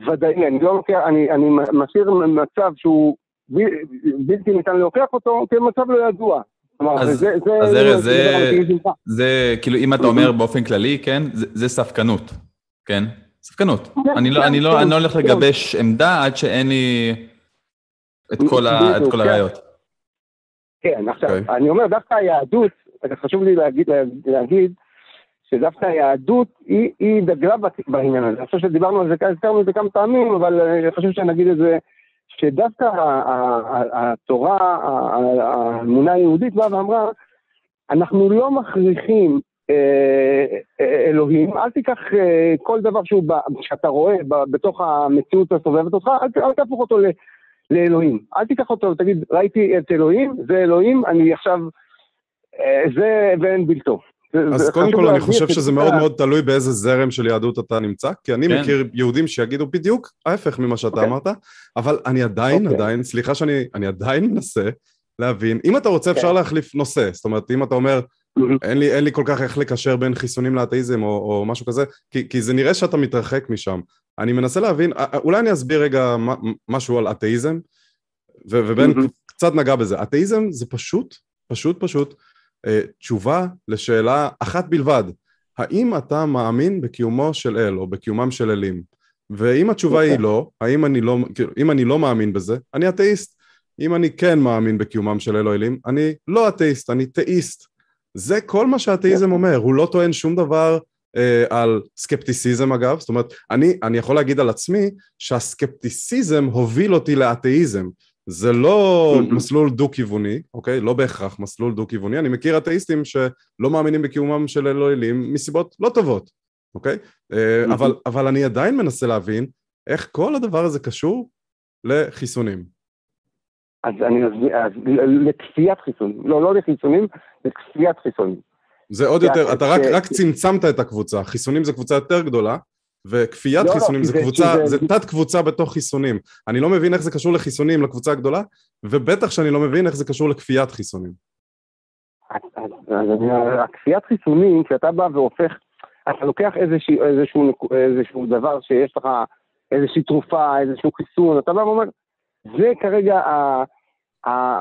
ודאי, אני לא לוקח, אני, אני משאיר מצב שהוא בלתי ניתן להוכיח אותו כמצב לא ידוע. אז ארז, זה כאילו, אם אתה אומר באופן כללי, כן, זה ספקנות, כן? ספקנות. כן, אני לא, כן, לא, לא הולך לגבש עמדה עד שאין לי את כל הראיות. כן, עכשיו, אוקיי. אני אומר, דווקא היהדות, חשוב לי להגיד, שדווקא היהדות היא דגלה בעניין הזה. אני חושב שדיברנו על זה, הזכרנו את זה כמה פעמים, אבל חשוב שנגיד את זה שדווקא התורה, האמונה היהודית באה ואמרה, אנחנו לא מכריחים אלוהים, אל תיקח אה, כל דבר שהוא, שאתה רואה בתוך המציאות הסובבת אותך, אל, אל תהפוך אותו לאלוהים. אל תיקח אותו ותגיד, ראיתי את אלוהים, זה אלוהים, אני עכשיו, זה ואין בלתו. אז קודם כל אני חושב שזה מאוד מאוד תלוי באיזה זרם של יהדות אתה נמצא, כי אני כן. מכיר יהודים שיגידו בדיוק ההפך ממה שאתה okay. אוקיי. אמרת, אבל אני עדיין, okay. אוקיי. עדיין, סליחה שאני אני עדיין מנסה להבין, אם אתה רוצה okay. אפשר כן. להחליף נושא, זאת אומרת אם אתה אומר אין לי, אין לי כל כך איך לקשר בין חיסונים לאתאיזם או, או משהו כזה, כי, כי זה נראה שאתה מתרחק משם. אני מנסה להבין, אולי אני אסביר רגע משהו על אתאיזם, ו, ובן קצת נגע בזה. אתאיזם זה פשוט, פשוט פשוט, אה, תשובה לשאלה אחת בלבד, האם אתה מאמין בקיומו של אל או בקיומם של אלים? ואם התשובה היא אוקיי. לא, האם אני לא, כאילו, אם אני לא מאמין בזה, אני אתאיסט. אם אני כן מאמין בקיומם של אל או אלים, אני לא אתאיסט, אני תאיסט. זה כל מה שהאתאיזם אומר, הוא לא טוען שום דבר אה, על סקפטיסיזם אגב, זאת אומרת, אני, אני יכול להגיד על עצמי שהסקפטיסיזם הוביל אותי לאתאיזם. זה לא מסלול דו-כיווני, אוקיי? לא בהכרח מסלול דו-כיווני. אני מכיר אתאיסטים שלא מאמינים בקיומם של אלוהים מסיבות לא טובות, אוקיי? אה, אבל, אבל אני עדיין מנסה להבין איך כל הדבר הזה קשור לחיסונים. אז אני אסביר, לכפיית חיסונים, לא, לא לחיסונים, לכפיית חיסונים. זה עוד יותר, אתה רק, רק צמצמת את הקבוצה, חיסונים זה קבוצה יותר גדולה, וכפיית לא, לא חיסונים לא, זה קבוצה, זה, זה תת קבוצה בתוך חיסונים. אני לא מבין איך זה קשור לחיסונים, לקבוצה הגדולה, ובטח שאני לא מבין איך זה קשור לכפיית חיסונים. הכפיית חיסונים, כשאתה בא והופך, אתה לוקח איזשהו, איזשהו, איזשהו דבר שיש לך, איזושהי תרופה, איזשהו חיסון, אתה בא ואומר, זה כרגע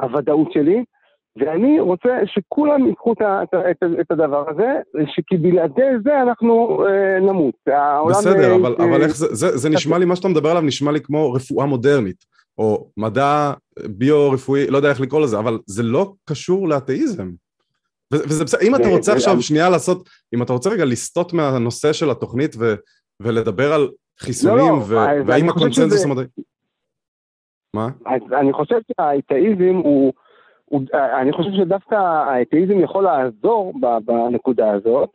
הוודאות שלי, ואני רוצה שכולם ייקחו את, את, את הדבר הזה, כי בלעדי זה אנחנו אה, נמות. בסדר, אבל, אה, אבל איך זה, זה, זה נשמע לי, מה שאתה מדבר עליו נשמע לי כמו רפואה מודרנית, או מדע ביו-רפואי, לא יודע איך לקרוא לזה, אבל זה לא קשור לאתאיזם. וזה בסדר, אם אתה רוצה עכשיו שנייה לעשות, אם אתה רוצה רגע לסטות מהנושא של התוכנית ו, ולדבר על חיסונים, לא, לא, והאם הקונצנזוס המדעי... מה? אז אני חושב שהאתאיזם הוא, הוא, אני חושב שדווקא האתאיזם יכול לעזור בנקודה הזאת,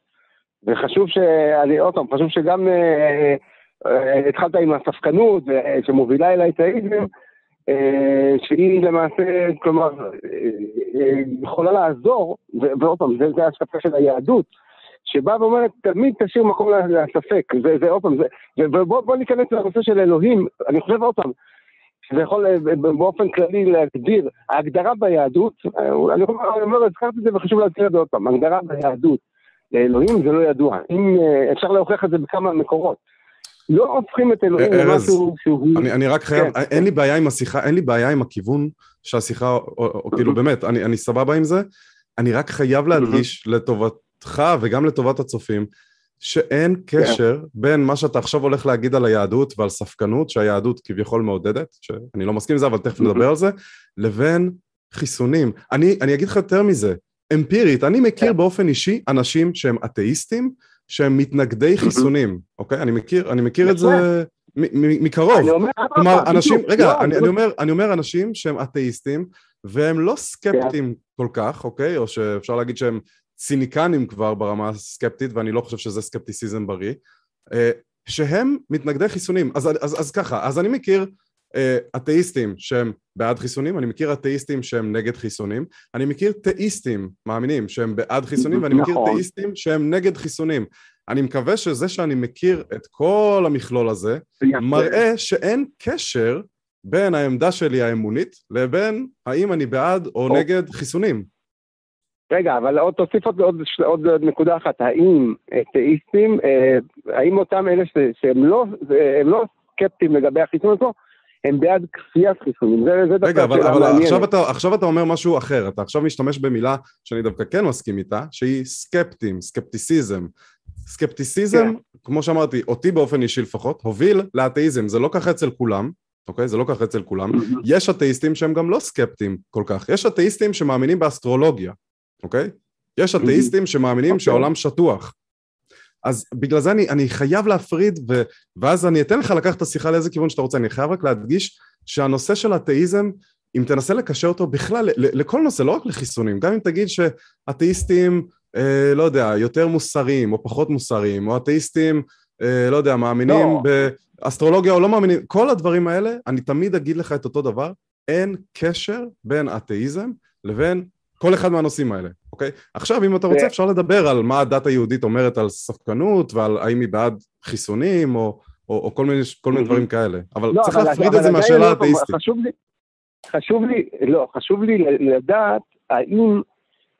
וחשוב ש... אני עוד פעם, חשוב שגם אה, אה, התחלת עם הספקנות אה, שמובילה אל האתאיזם, אה, שהיא למעשה, כלומר, אה, יכולה לעזור, ועוד פעם, זה, זה השקפה של היהדות, שבאה ואומרת, תמיד תשאיר מקום לספק, זה עוד פעם, ובוא ניכנס לנושא של אלוהים, אני חושב עוד פעם, שזה יכול אה, באופן כללי להגדיר, ההגדרה ביהדות, אה, אני אומר, הזכרתי את זה וחשוב להזכיר את זה עוד פעם, הגדרה ביהדות לאלוהים זה לא ידוע, אם אה, אפשר להוכיח את זה בכמה מקורות. לא הופכים את אלוהים למשהו שהוא... אני, אני רק חייב, כן. אין לי בעיה עם השיחה, אין לי בעיה עם הכיוון שהשיחה, או, או כאילו באמת, אני, אני סבבה עם זה, אני רק חייב להדגיש לטובתך וגם לטובת הצופים, שאין קשר yeah. בין מה שאתה עכשיו הולך להגיד על היהדות ועל ספקנות, שהיהדות כביכול מעודדת, שאני לא מסכים עם זה, אבל תכף נדבר על זה, לבין חיסונים. אני, אני אגיד לך יותר מזה, אמפירית, אני מכיר yeah. באופן אישי אנשים שהם אתאיסטים, שהם מתנגדי חיסונים, אוקיי? אני מכיר, אני מכיר את זה מקרוב. כלומר, אנשים, רגע, לא, אני, אני, אומר, אני אומר אנשים שהם אתאיסטים, והם לא סקפטיים yeah. כל כך, אוקיי? או שאפשר להגיד שהם ציניקנים כבר ברמה הסקפטית, ואני לא חושב שזה סקפטיסיזם בריא, אה, שהם מתנגדי חיסונים. אז, אז, אז ככה, אז אני מכיר אה, אתאיסטים שהם בעד חיסונים, אני מכיר אתאיסטים שהם נגד חיסונים, אני מכיר תאיסטים מאמינים שהם בעד חיסונים, ואני מכיר נכון. תאיסטים שהם נגד חיסונים. אני מקווה שזה שאני מכיר את כל המכלול הזה, מראה שאין קשר בין העמדה שלי האמונית לבין האם אני בעד או נגד חיסונים. רגע, אבל עוד תוסיף עוד, עוד, עוד נקודה אחת, האם אתאיסטים, אה, האם אותם אלה ש, שהם לא, לא סקפטיים לגבי החיסון עצמו, הם בעד כפיית חיסונים, זה, זה דווקא רגע, אבל, אבל עכשיו, אתה, עכשיו אתה אומר משהו אחר, אתה עכשיו משתמש במילה שאני דווקא כן מסכים איתה, שהיא סקפטים, סקפטיסיזם. סקפטיסיזם, כן. כמו שאמרתי, אותי באופן אישי לפחות, הוביל לאתאיזם, זה לא ככה אצל כולם, אוקיי? זה לא ככה אצל כולם. יש אתאיסטים שהם גם לא סקפטיים כל כך, יש אתאיסטים שמאמינים באסטרולוגיה, אוקיי? יש אתאיסטים שמאמינים אוקיי. שהעולם שטוח. אז בגלל זה אני, אני חייב להפריד, ו, ואז אני אתן לך לקחת את השיחה לאיזה כיוון שאתה רוצה, אני חייב רק להדגיש שהנושא של אתאיזם, אם תנסה לקשר אותו בכלל לכל נושא, לא רק לחיסונים, גם אם תגיד שאתאיסטים, אה, לא יודע, יותר מוסריים או פחות מוסריים, או אתאיסטים, אה, לא יודע, מאמינים לא. באסטרולוגיה או לא מאמינים, כל הדברים האלה, אני תמיד אגיד לך את אותו דבר, אין קשר בין אתאיזם לבין כל אחד מהנושאים האלה, אוקיי? עכשיו, אם אתה רוצה, אפשר לדבר על מה הדת היהודית אומרת על ספקנות ועל האם היא בעד חיסונים או, או, או כל מיני, כל מיני דברים כאלה, אבל לא, צריך אבל להפריד את זה מהשאלה לא, האתאיסטית. חשוב לי, חשוב לי, לא, חשוב לי לדעת האם,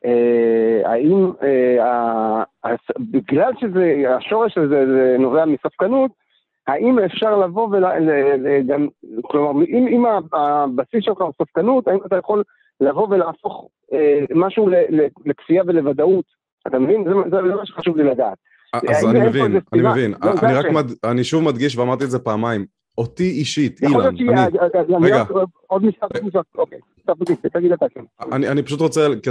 אה, האם, אה, בגלל שזה, השורש הזה זה נובע מספקנות, האם אפשר לבוא וגם, כלומר, אם, אם הבסיס שלך הוא ספקנות, האם אתה יכול לבוא ולהפוך משהו לכפייה ולוודאות? אתה מבין? זה, מה שחשוב לי לדעת. אז אני מבין, אני מבין. לא, אני רק. אני שוב מדגיש ואמרתי את זה פעמיים. אותי אישית, אילן, אני... רגע. עוד משפט, אוקיי. תגיד אתה כן. אני פשוט רוצה, כי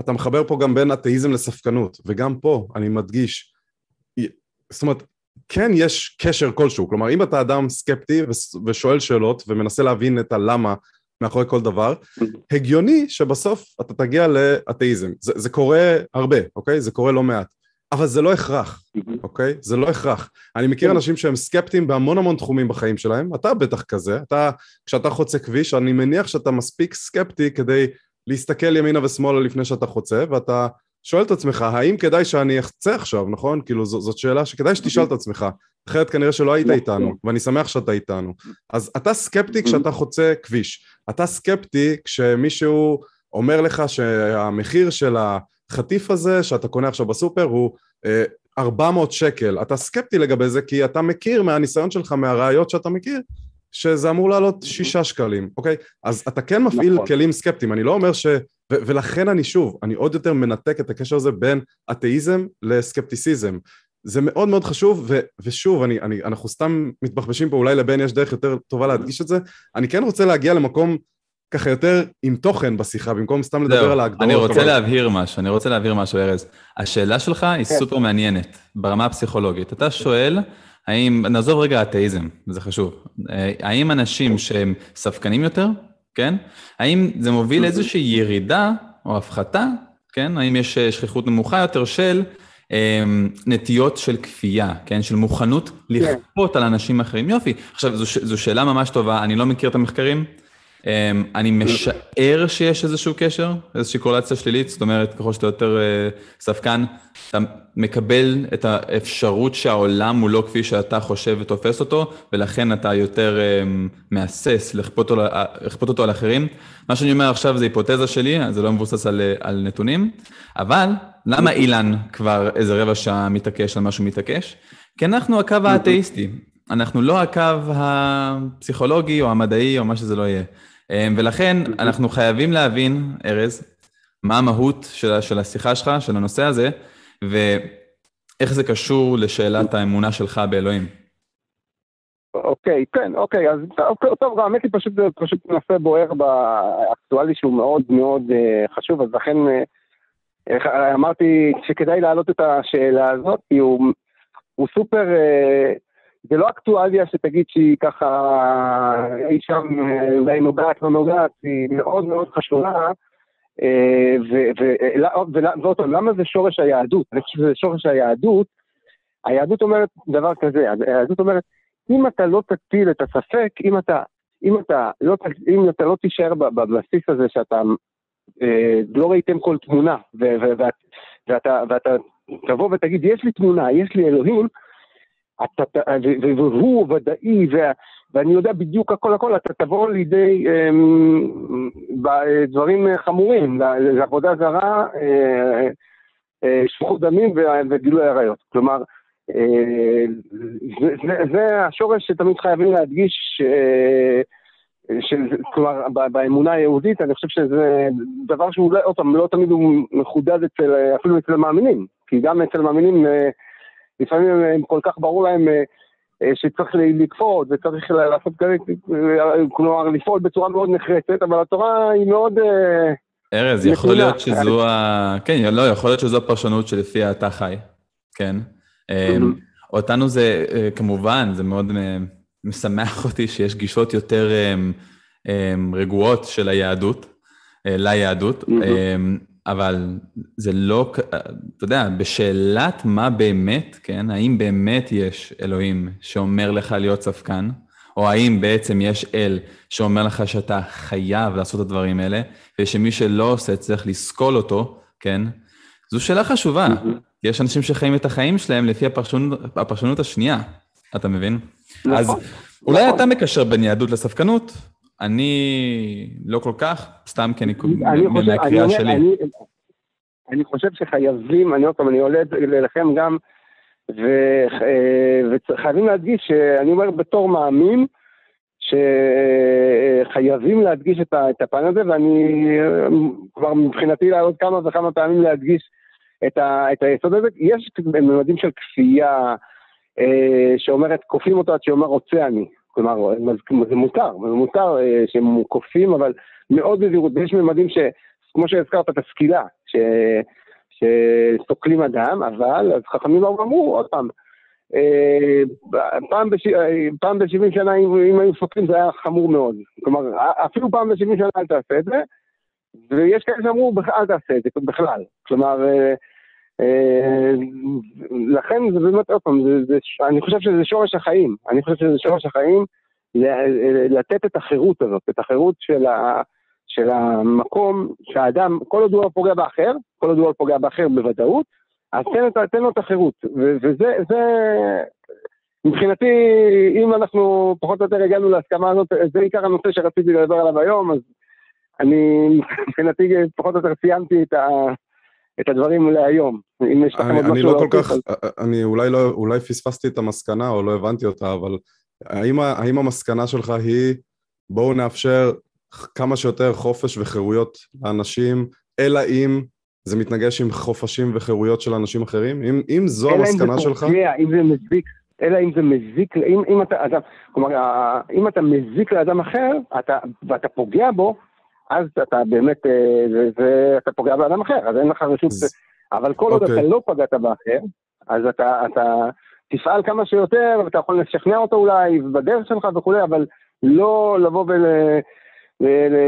אתה מחבר פה גם בין אתאיזם לספקנות, וגם פה אני מדגיש, זאת אומרת, כן יש קשר כלשהו, כלומר אם אתה אדם סקפטי ושואל שאלות ומנסה להבין את הלמה מאחורי כל דבר, הגיוני שבסוף אתה תגיע לאתאיזם, זה, זה קורה הרבה, אוקיי? זה קורה לא מעט, אבל זה לא הכרח, אוקיי? זה לא הכרח. אני מכיר כן. אנשים שהם סקפטיים בהמון המון תחומים בחיים שלהם, אתה בטח כזה, אתה, כשאתה חוצה כביש, אני מניח שאתה מספיק סקפטי כדי להסתכל ימינה ושמאלה לפני שאתה חוצה, ואתה שואל את עצמך, האם כדאי שאני אחצה עכשיו, נכון? כאילו זאת שאלה שכדאי שתשאל את עצמך, אחרת כנראה שלא היית נכון. איתנו, ואני שמח שאתה איתנו. אז אתה סקפטי כשאתה חוצה כביש, אתה סקפטי כשמישהו אומר לך שהמחיר של החטיף הזה שאתה קונה עכשיו בסופר הוא אה, 400 שקל, אתה סקפטי לגבי זה כי אתה מכיר מהניסיון שלך, מהראיות שאתה מכיר, שזה אמור לעלות שישה שקלים, אוקיי? אז אתה כן מפעיל נכון. כלים סקפטיים, אני לא אומר ש... ו- ולכן אני שוב, אני עוד יותר מנתק את הקשר הזה בין אתאיזם לסקפטיסיזם. זה מאוד מאוד חשוב, ו- ושוב, אני, אני, אנחנו סתם מתבחבשים פה, אולי לבן יש דרך יותר טובה להדגיש את זה. אני כן רוצה להגיע למקום ככה יותר עם תוכן בשיחה, במקום סתם לדבר על ההגדרות. אני רוצה אבל... להבהיר משהו, אני רוצה להבהיר משהו, ארז. השאלה שלך היא כן. סופר מעניינת, ברמה הפסיכולוגית. אתה שואל, האם, נעזוב רגע אתאיזם, זה חשוב. אה, האם אנשים שהם ספקנים יותר, כן? האם זה מוביל לאיזושהי ירידה או הפחתה, כן? האם יש אה, שכיחות נמוכה יותר של נטיות של כפייה, כן? של מוכנות כן. לכפות על אנשים אחרים. יופי. עכשיו, זו, זו שאלה ממש טובה, אני לא מכיר את המחקרים. אמ, אני משער שיש איזשהו קשר, איזושהי קורלציה שלילית, זאת אומרת, ככל שאתה יותר אה, ספקן, אתה מקבל את האפשרות שהעולם הוא לא כפי שאתה חושב ותופס אותו, ולכן אתה יותר אמ, מהסס לכפות אותו, לכפות אותו על אחרים. מה שאני אומר עכשיו זה היפותזה שלי, זה לא מבוסס על, על נתונים, אבל למה אילן כבר איזה רבע שעה מתעקש על מה שהוא מתעקש? כי אנחנו הקו האתאיסטי, אנחנו לא הקו הפסיכולוגי או המדעי או מה שזה לא יהיה. אמ, ולכן אנחנו חייבים להבין, ארז, מה המהות של, של השיחה שלך, של הנושא הזה, ואיך זה קשור לשאלת האמונה שלך באלוהים. אוקיי, כן, אוקיי, אז טוב, טוב האמת היא פשוט, פשוט נושא בוער באקטואלי שהוא מאוד מאוד uh, חשוב, אז לכן uh, אמרתי שכדאי להעלות את השאלה הזאת, כי הוא, הוא סופר, uh, זה לא אקטואליה שתגיד שהיא ככה, אי שם אולי נוגעת, לא נוגעת, היא מאוד מאוד חשובה. ועוד פעם, למה זה שורש היהדות? אני חושב שזה שורש היהדות. היהדות אומרת דבר כזה, היהדות אומרת, אם אתה לא תטיל את הספק, אם אתה, אם אתה, לא, אם אתה לא תישאר בבסיס הזה שאתה אה, לא ראיתם כל תמונה, ו, ו, ו, ואתה, ואתה תבוא ותגיד, יש לי תמונה, יש לי אלוהים, אתה, והוא ודאי, ואני יודע בדיוק הכל הכל, אתה תבוא לידי אמ, דברים חמורים, לעבודה זרה, אה, אה, שפוך דמים וגילוי עריות. כלומר, אה, זה, השורש שתמיד חייבים להדגיש, כלומר, באמונה היהודית, אני חושב שזה דבר שהוא, עוד פעם, לא תמיד הוא מחודד אפילו אצל המאמינים, כי גם אצל המאמינים לפעמים הם כל כך ברור להם אה, אה, שצריך לקפוץ וצריך לעשות כאלה, כלומר לפעול בצורה מאוד נחרצת, אבל התורה היא מאוד... אה, ארז, יכול להיות שזו ה... כן, לא, יכול להיות שזו הפרשנות שלפיה אתה חי, כן. אותנו זה, כמובן, זה מאוד משמח אותי שיש גישות יותר רגועות של היהדות, ליהדות, mm-hmm. אבל זה לא, אתה יודע, בשאלת מה באמת, כן, האם באמת יש אלוהים שאומר לך להיות ספקן, או האם בעצם יש אל שאומר לך שאתה חייב לעשות את הדברים האלה, ושמי שלא עושה צריך לסקול אותו, כן? זו שאלה חשובה. Mm-hmm. יש אנשים שחיים את החיים שלהם לפי הפרשנות, הפרשנות השנייה, אתה מבין? נכון. אז אולי נכון. אתה מקשר בין יהדות לספקנות, אני לא כל כך, סתם כי אני, מהקריאה שלי. אני, אני חושב שחייבים, אני עוד פעם, אני עולה אליכם גם, אה, וחייבים להדגיש, שאני אומר בתור מאמין, שחייבים להדגיש את הפן הזה, ואני כבר מבחינתי לעוד כמה וכמה פעמים להדגיש את, ה, את היסוד הזה. יש ממדים של כפייה אה, שאומרת, כופים אותו עד שאומר רוצה אני. כלומר, זה מותר, זה מותר אה, שהם כופים, אבל מאוד בזהירות, ויש ממדים ש... כמו שהזכרת, את הסקילה, ש... שסוקלים אדם, אבל אז חכמים אמרו, עוד פעם, אה, פעם, בש... פעם ב-70 שנה, אם, היו סוקלים זה היה חמור מאוד. כלומר, אפילו פעם ב-70 שנה אל תעשה את זה, ויש כאלה שאמרו, אל תעשה את זה בכלל. כלומר, אה, אה, לכן זה באמת, עוד פעם, אני חושב שזה שורש החיים. אני חושב שזה שורש החיים, לתת את החירות הזאת, את החירות של ה... של המקום שהאדם, כל עוד הוא לא פוגע באחר, כל עוד הוא לא פוגע באחר בוודאות, אז תן, תן לו את החירות. וזה, זה, מבחינתי, אם אנחנו פחות או יותר הגענו להסכמה הזאת, זה עיקר הנושא שרציתי לדבר עליו היום, אז אני מבחינתי פחות או יותר סיימתי את, ה, את הדברים להיום. אם יש לכם עוד משהו... אני לא כל כך, אז... אני אולי, לא, אולי פספסתי את המסקנה או לא הבנתי אותה, אבל האם, האם המסקנה שלך היא בואו נאפשר כמה שיותר חופש וחירויות לאנשים, אלא אם זה מתנגש עם חופשים וחירויות של אנשים אחרים? אם, אם זו המסקנה שלך? אלא אם זה פוגע, אם זה מזיק, אלא אם זה מזיק, אם, אם אתה, אתה, כלומר, אם אתה מזיק לאדם אחר, אתה, ואתה פוגע בו, אז אתה באמת, אה, ואתה פוגע באדם אחר, אז אין לך רשות. אבל כל עוד אתה אוקיי. לא פגעת באחר, אז אתה, אתה תפעל כמה שיותר, ואתה יכול לשכנע אותו אולי בדרך שלך וכולי, אבל לא לבוא ול...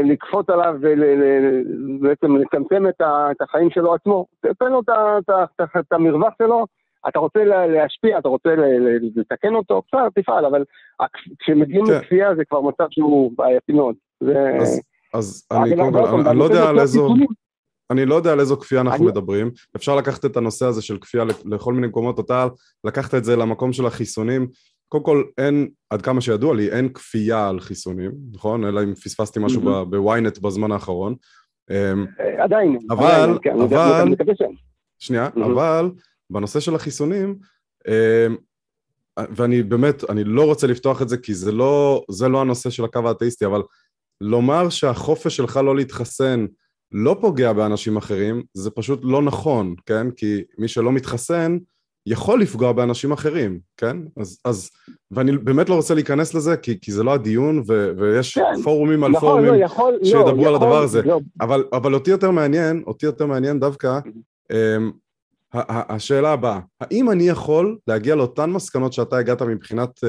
לקפוץ עליו ובעצם לצמצם את החיים שלו עצמו. תן לו את המרווח שלו, אתה רוצה להשפיע, אתה רוצה לתקן אותו, בסדר, תפעל, אבל כשמגיעים כן. לכפייה זה כבר מצב שהוא בעייתי מאוד. אז אני קודם כל, אני לא יודע על איזו... אני לא יודע על איזו כפייה אנחנו אני... מדברים, אפשר לקחת את הנושא הזה של כפייה לכל מיני מקומות, אתה לקחת את זה למקום של החיסונים, קודם כל אין, עד כמה שידוע לי, אין כפייה על חיסונים, נכון? אלא אם פספסתי משהו mm-hmm. בוויינט בזמן האחרון. אמ, אה, עדיין. אבל, כן, אבל, שנייה, mm-hmm. אבל בנושא של החיסונים, אמ, ואני באמת, אני לא רוצה לפתוח את זה כי זה לא, זה לא הנושא של הקו האתאיסטי, אבל לומר שהחופש שלך לא להתחסן לא פוגע באנשים אחרים, זה פשוט לא נכון, כן? כי מי שלא מתחסן, יכול לפגוע באנשים אחרים, כן? אז, אז ואני באמת לא רוצה להיכנס לזה, כי, כי זה לא הדיון, ו, ויש כן, פורומים על נכון, פורומים לא, יכול, לא, שידברו לא, על הדבר הזה. לא. אבל, אבל אותי יותר מעניין, אותי יותר מעניין דווקא, um, השאלה הבאה, האם אני יכול להגיע לאותן מסקנות שאתה הגעת מבחינת uh,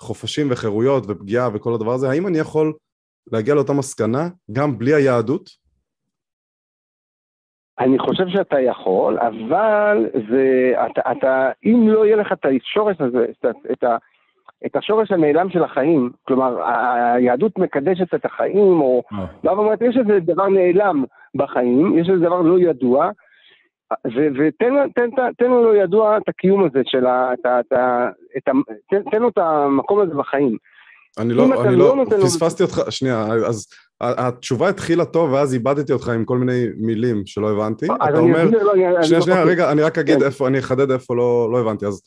חופשים וחירויות ופגיעה וכל הדבר הזה, האם אני יכול להגיע לאותה מסקנה גם בלי היהדות? אני חושב שאתה יכול, אבל זה, אתה, אתה, אם לא יהיה לך את השורש הזה, את, את, את השורש הנעלם של החיים, כלומר, היהדות מקדשת את החיים, או... אה. לא, אומרת, יש איזה דבר נעלם בחיים, יש איזה דבר לא ידוע, ותן תן, תן, תן לו לא ידוע את הקיום הזה של ה... את, את, את, תן, תן לו את המקום הזה בחיים. אני לא, אני לא, לא פספסתי אותך, שנייה, אז התשובה התחילה טוב ואז איבדתי אותך עם כל מיני מילים שלא הבנתי. אתה אומר, שנייה, שנייה, רגע, אני רק אגיד כן. איפה, אני אחדד איפה לא, לא הבנתי. אז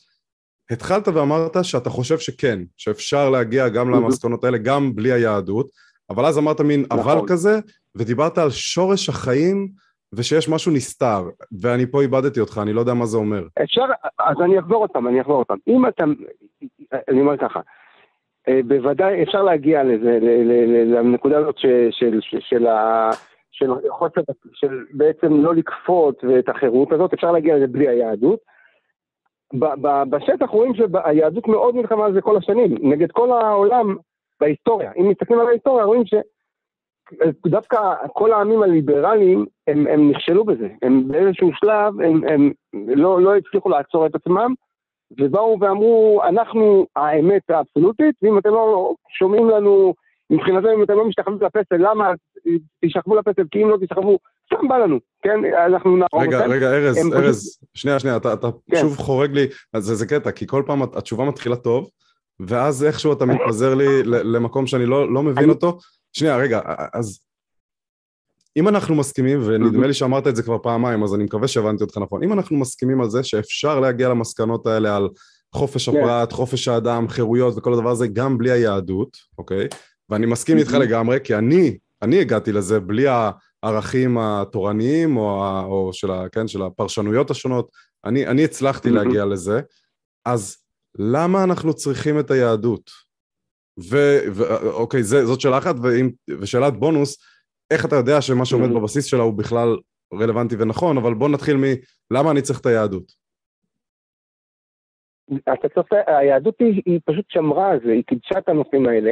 התחלת ואמרת שאתה חושב שכן, שאפשר להגיע גם למסקנות האלה, גם בלי היהדות, אבל אז אמרת מין אבל נכון. כזה, ודיברת על שורש החיים ושיש משהו נסתר, ואני פה איבדתי אותך, אני לא יודע מה זה אומר. אפשר, אז אני אחזור אותם, אני אחזור אותם. אם אתה, אני אומר ככה, בוודאי אפשר להגיע לזה, לנקודה הזאת של, של, של, של חוסר, של בעצם לא לכפות ואת החירות הזאת, אפשר להגיע לזה בלי היהדות. בשטח רואים שהיהדות מאוד נלחמה על זה כל השנים, נגד כל העולם בהיסטוריה. אם מסתכלים על ההיסטוריה רואים שדווקא כל העמים הליברליים הם, הם נכשלו בזה, הם באיזשהו שלב הם, הם לא, לא הצליחו לעצור את עצמם ובאו ואמרו אנחנו האמת האבסולוטית ואם אתם לא שומעים לנו מבחינתנו אם אתם לא משתחווים לפסל למה תשכבו לפסל כי אם לא תשכבו סתם בא לנו, כן? אנחנו נערוב רגע, רגע, ארז, ארז, שנייה, שנייה, אתה, אתה כן. שוב חורג לי, זה, זה קטע, כי כל פעם התשובה מתחילה טוב, ואז איכשהו אתה מתפזר לי למקום שאני לא, לא מבין אני... אותו. שנייה, רגע, אז אם אנחנו מסכימים, ונדמה לי שאמרת את זה כבר פעמיים, אז אני מקווה שהבנתי אותך נכון, אם אנחנו מסכימים על זה שאפשר להגיע למסקנות האלה על חופש כן. הפרט, חופש האדם, חירויות וכל הדבר הזה, גם בלי היהדות, אוקיי? ואני מסכים איתך לגמרי, כי אני, אני הגעתי לזה בלי הערכים התורניים או, או של, ה, כן, של הפרשנויות השונות, אני, אני הצלחתי להגיע לזה, אז למה אנחנו צריכים את היהדות? ואוקיי, זאת שאלה אחת, ושאלת בונוס, איך אתה יודע שמה שעומד בבסיס שלה הוא בכלל רלוונטי ונכון, אבל בוא נתחיל מלמה אני צריך את היהדות. אתה צריך, היהדות היא, היא פשוט שמרה על זה, היא קידשה את הנושאים האלה,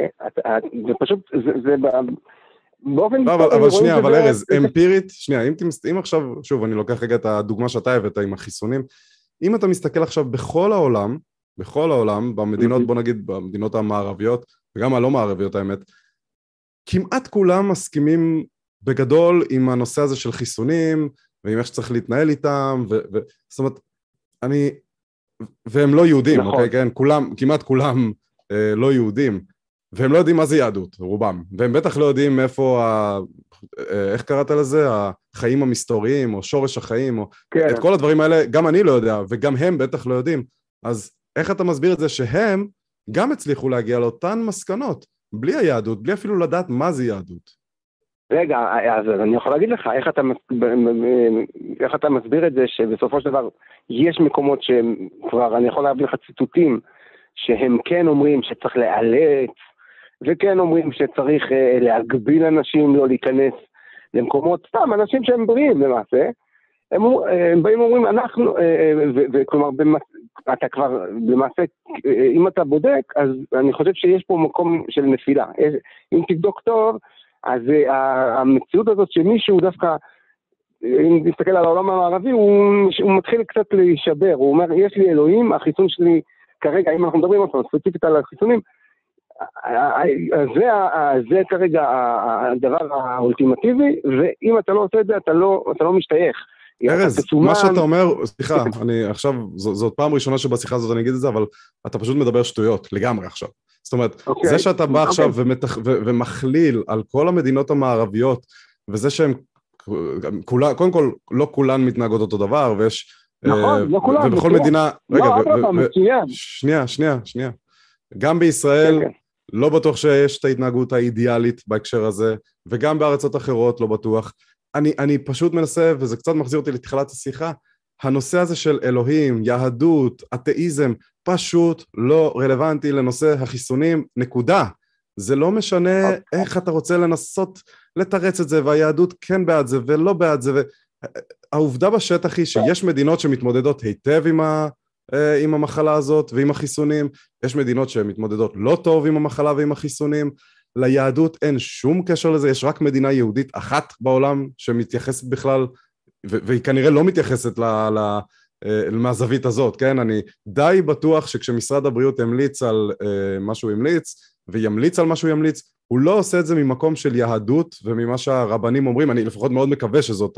זה פשוט, זה, זה באופן... לא, אבל, אבל שנייה, אבל ארז, אמפירית, שנייה, אם. אם עכשיו, שוב, אני לוקח רגע את הדוגמה שאתה הבאת עם החיסונים, אם אתה מסתכל עכשיו בכל העולם, בכל העולם, במדינות, בוא נגיד, במדינות המערביות, וגם הלא מערביות האמת, כמעט כולם מסכימים בגדול עם הנושא הזה של חיסונים, ועם איך שצריך להתנהל איתם, ו... ו... זאת אומרת, אני... והם לא יהודים, נכון. אוקיי, כן? כולם, כמעט כולם אה, לא יהודים. והם לא יודעים מה זה יהדות, רובם. והם בטח לא יודעים איפה, ה... אה, איך קראת לזה? החיים המסתוריים, או שורש החיים, או... כן. את כל הדברים האלה, גם אני לא יודע, וגם הם בטח לא יודעים. אז איך אתה מסביר את זה שהם גם הצליחו להגיע לאותן מסקנות, בלי היהדות, בלי אפילו לדעת מה זה יהדות? רגע, אז אני יכול להגיד לך, איך אתה, איך אתה מסביר את זה שבסופו של דבר יש מקומות שהם כבר, אני יכול להביא לך ציטוטים, שהם כן אומרים שצריך לאלץ וכן אומרים שצריך אה, להגביל אנשים לא להיכנס למקומות, סתם, אנשים שהם בריאים למעשה, הם, אה, הם באים ואומרים, אנחנו, אה, וכלומר, אתה כבר, למעשה, אם אתה בודק, אז אני חושב שיש פה מקום של נפילה. אם תבדוק טוב, אז המציאות הזאת שמישהו דווקא, אם תסתכל על העולם המערבי, הוא, הוא מתחיל קצת להישבר, הוא אומר, יש לי אלוהים, החיסון שלי, כרגע, אם אנחנו מדברים עכשיו ספציפית על החיסונים, זה, זה כרגע הדבר האולטימטיבי, ואם אתה לא עושה את זה, אתה לא, אתה לא משתייך. ארז, מה שאתה אומר, סליחה, אני עכשיו, זאת פעם ראשונה שבשיחה הזאת אני אגיד את זה, אבל אתה פשוט מדבר שטויות, לגמרי עכשיו. זאת אומרת, okay. אוקיי. זה שאתה בא okay. עכשיו אוקיי. ומתח, ו, ומכליל על כל המדינות המערביות, וזה שהן, כולה, קודם כל, לא כולן מתנהגות אותו דבר, ויש... נכון, uh, לא כולן. ובכל מדינה... לא, רגע, מצוין. שנייה, שנייה, שנייה. גם בישראל, okay, כן. כן. לא בטוח שיש את ההתנהגות האידיאלית בהקשר הזה, וגם בארצות אחרות לא בטוח. אני, אני פשוט מנסה, וזה קצת מחזיר אותי לתחילת השיחה, הנושא הזה של אלוהים, יהדות, אתאיזם, פשוט לא רלוונטי לנושא החיסונים, נקודה. זה לא משנה איך אתה רוצה לנסות לתרץ את זה, והיהדות כן בעד זה ולא בעד זה. והעובדה בשטח היא שיש מדינות שמתמודדות היטב עם, ה... אה, עם המחלה הזאת ועם החיסונים, יש מדינות שמתמודדות לא טוב עם המחלה ועם החיסונים, ליהדות אין שום קשר לזה, יש רק מדינה יהודית אחת בעולם שמתייחסת בכלל, והיא כנראה לא מתייחסת ל... ל... אה, מהזווית הזאת, כן? אני די בטוח שכשמשרד הבריאות המליץ על uh, מה שהוא המליץ, וימליץ על מה שהוא ימליץ, הוא לא עושה את זה ממקום של יהדות וממה שהרבנים אומרים, אני לפחות מאוד מקווה שזאת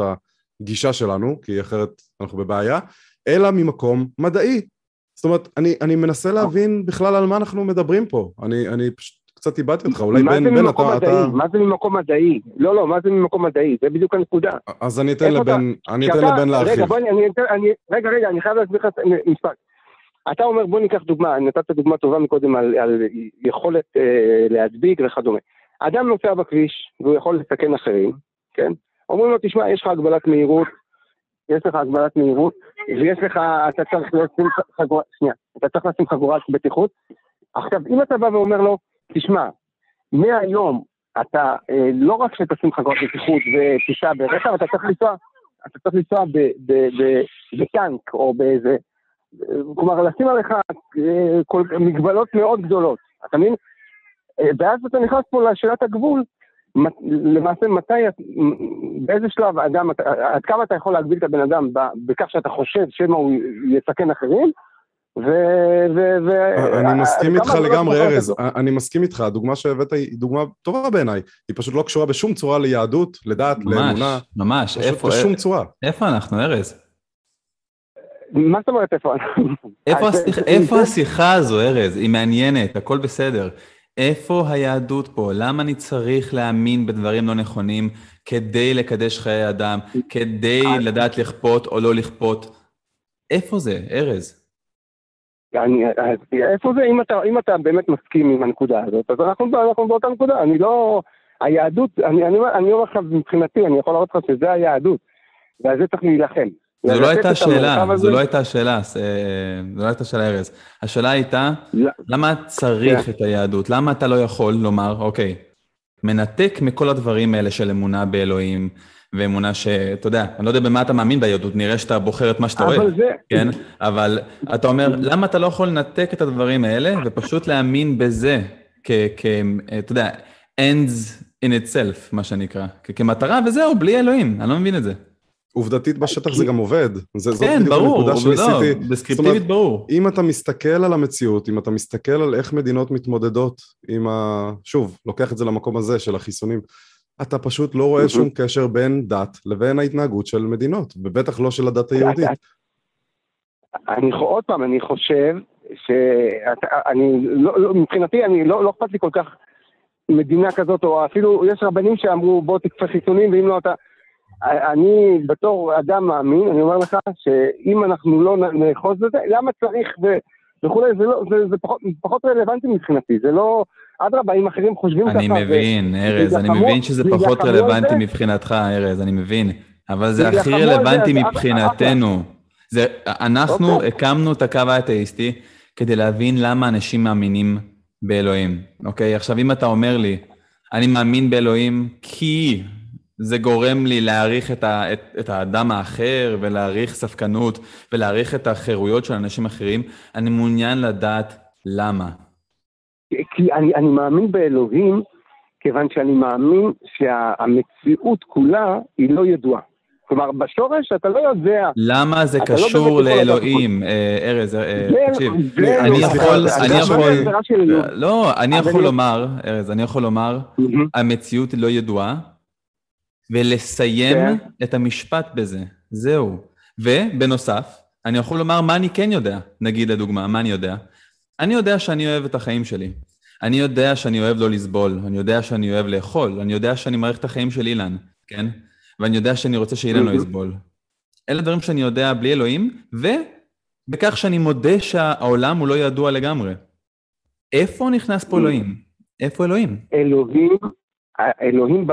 הגישה שלנו, כי אחרת אנחנו בבעיה, אלא ממקום מדעי. זאת אומרת, אני, אני מנסה להבין בכלל על מה אנחנו מדברים פה. אני, אני פשוט קצת איבדתי אותך, אולי בן, בן, אתה, אתה... מה זה ממקום מדעי? לא, לא, מה זה ממקום מדעי? זה בדיוק הנקודה. אז אני אתן לבן, אני אתן לבן להרחיב. רגע, בוא, אני, אני, רגע, רגע, אני חייב להסביר לך משפט. אתה אומר, בוא ניקח דוגמה, נתת דוגמה טובה מקודם על, על יכולת אה, להדביק וכדומה. אדם נוסע בכביש, והוא יכול לסכן אחרים, כן? אומרים לו, תשמע, יש לך הגבלת מהירות, יש לך הגבלת מהירות, ויש לך, אתה צריך לשים חגורת, שנייה, אתה צריך לשים חגורת בטיחות. עכשיו, אם אתה בא ואומר לו, תשמע, מהיום אתה אה, לא רק שתשים חגורת בטיחות ותיסע ברכב, אתה צריך לנסוע, אתה צריך לנסוע בטנק או באיזה, כלומר, לשים עליך אה, כל, מגבלות מאוד גדולות, אתה מבין? אה, ואז אתה נכנס פה לשאלת הגבול, למעשה מתי, באיזה שלב אדם, עד כמה אתה יכול להגביל את הבן אדם בכך שאתה חושב שמא הוא יסכן אחרים, ו... ו, ו אני מסכים איתך לא לגמרי, ארז, אני מסכים איתך, הדוגמה שהבאת היא דוגמה טובה בעיניי, היא פשוט לא קשורה בשום צורה ליהדות, לדת, לאמונה. ממש, ממש, איפה, בשום צורה. איפה אנחנו, ארז? מה זאת אומרת איפה? איפה השיחה הזו, ארז? היא מעניינת, הכל בסדר. איפה היהדות פה? למה אני צריך להאמין בדברים לא נכונים כדי לקדש חיי אדם, כדי לדעת לכפות או לא לכפות? איפה זה, ארז? אני, איפה זה, אם אתה, אם אתה באמת מסכים עם הנקודה הזאת, אז אנחנו, אנחנו באותה נקודה, אני לא... היהדות, אני, אני, אני אומר לך, מבחינתי, אני יכול להראות לך שזה היהדות, ועל זה צריך להילחם. זו לא הייתה שאלה, זו לא הייתה שאלה, זו לא הייתה שאלה, ארז. השאלה הייתה, לא. למה צריך כן. את היהדות? למה אתה לא יכול לומר, אוקיי, מנתק מכל הדברים האלה של אמונה באלוהים, ואמונה שאתה יודע, אני לא יודע במה אתה מאמין ביהדות, נראה שאתה בוחר את מה שאתה אוהב, זה... כן? אבל אתה אומר, למה אתה לא יכול לנתק את הדברים האלה ופשוט להאמין בזה כ... כ אתה יודע, ends in itself, מה שנקרא, כמטרה, וזהו, בלי אלוהים, אני לא מבין את זה. עובדתית בשטח זה גם עובד. זה, כן, ברור, לא, בסקריפטיבית ברור. אם אתה מסתכל על המציאות, אם אתה מסתכל על איך מדינות מתמודדות עם ה... שוב, לוקח את זה למקום הזה של החיסונים, אתה פשוט לא רואה שום קשר בין דת לבין ההתנהגות של מדינות, ובטח לא של הדת היהודית. אני עוד פעם, אני חושב שאני, לא, לא, מבחינתי, אני, לא, לא אכפת לי כל כך מדינה כזאת, או אפילו, יש רבנים שאמרו בוא תקפה חיסונים, ואם לא אתה... אני בתור אדם מאמין, אני אומר לך שאם אנחנו לא נאחוז בזה, למה צריך ו... וכולי, זה, לא, זה, זה פחות, פחות רלוונטי מבחינתי, זה לא... אדרבה, אם אחרים חושבים ככה... אני מבין, ארז, אני מבין שזה פחות רלוונטי מבחינתך, ארז, אני מבין. אבל זה הכי רלוונטי מבחינתנו. זה, אנחנו אוקיי. הקמנו את הקו האתאיסטי כדי להבין למה אנשים מאמינים באלוהים, אוקיי? עכשיו, אם אתה אומר לי, אני מאמין באלוהים כי זה גורם לי להעריך את, ה, את, את האדם האחר ולהעריך ספקנות ולהעריך את החירויות של אנשים אחרים, אני מעוניין לדעת למה. כי אני, אני מאמין באלוהים, כיוון שאני מאמין שהמציאות כולה היא לא ידועה. כלומר, בשורש אתה לא יודע... למה זה לא קשור לאלוהים, אה, ארז, תקשיב, אני יכול, אני יכול, לא, אני יכול לומר, ארז, אני יכול לומר, המציאות לא ידועה, ולסיים כן. את המשפט בזה, זהו. ובנוסף, אני יכול לומר מה אני כן יודע, נגיד לדוגמה, מה אני יודע? אני יודע שאני אוהב את החיים שלי. אני יודע שאני אוהב לא לסבול, אני יודע שאני אוהב לאכול, אני יודע שאני מעריך את החיים של אילן, כן? ואני יודע שאני רוצה שאילן לא יסבול. אלה דברים שאני יודע בלי אלוהים, ובכך שאני מודה שהעולם הוא לא ידוע לגמרי. איפה נכנס פה אלוהים? איפה אלוהים? אלוהים אלוהים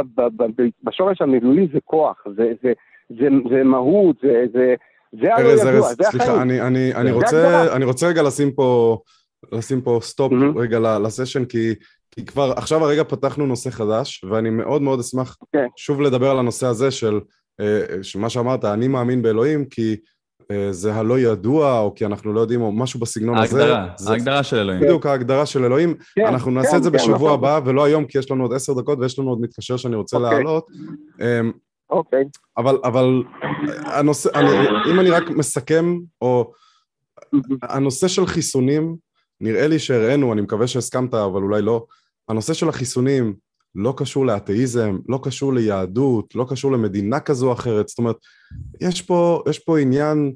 בשורש המילולי זה כוח, זה, זה, זה, זה מהות, זה, זה, זה הלא ידוע, זה החיים. סליחה, אני, אני, אני, רוצה, אני רוצה רגע לשים פה, לשים פה סטופ mm-hmm. רגע לסשן, כי, כי כבר עכשיו הרגע פתחנו נושא חדש, ואני מאוד מאוד אשמח okay. כן. שוב לדבר על הנושא הזה של, אה, מה שאמרת, אני מאמין באלוהים, כי אה, זה הלא ידוע, או כי אנחנו לא יודעים, או משהו בסגנון ההגדרה, הזה. ההגדרה של אלוהים. בדיוק, ההגדרה של אלוהים. כן, אנחנו נעשה כן, את זה כן, בשבוע נכון. הבא, ולא היום, כי יש לנו עוד עשר דקות ויש לנו עוד מתקשר שאני רוצה אוקיי. להעלות. אמ, אוקיי. אבל, אבל הנושא, אני, אם אני רק מסכם, או הנושא של חיסונים, נראה לי שהראינו, אני מקווה שהסכמת, אבל אולי לא, הנושא של החיסונים לא קשור לאתאיזם, לא קשור ליהדות, לא קשור למדינה כזו או אחרת, זאת אומרת, יש פה, יש פה עניין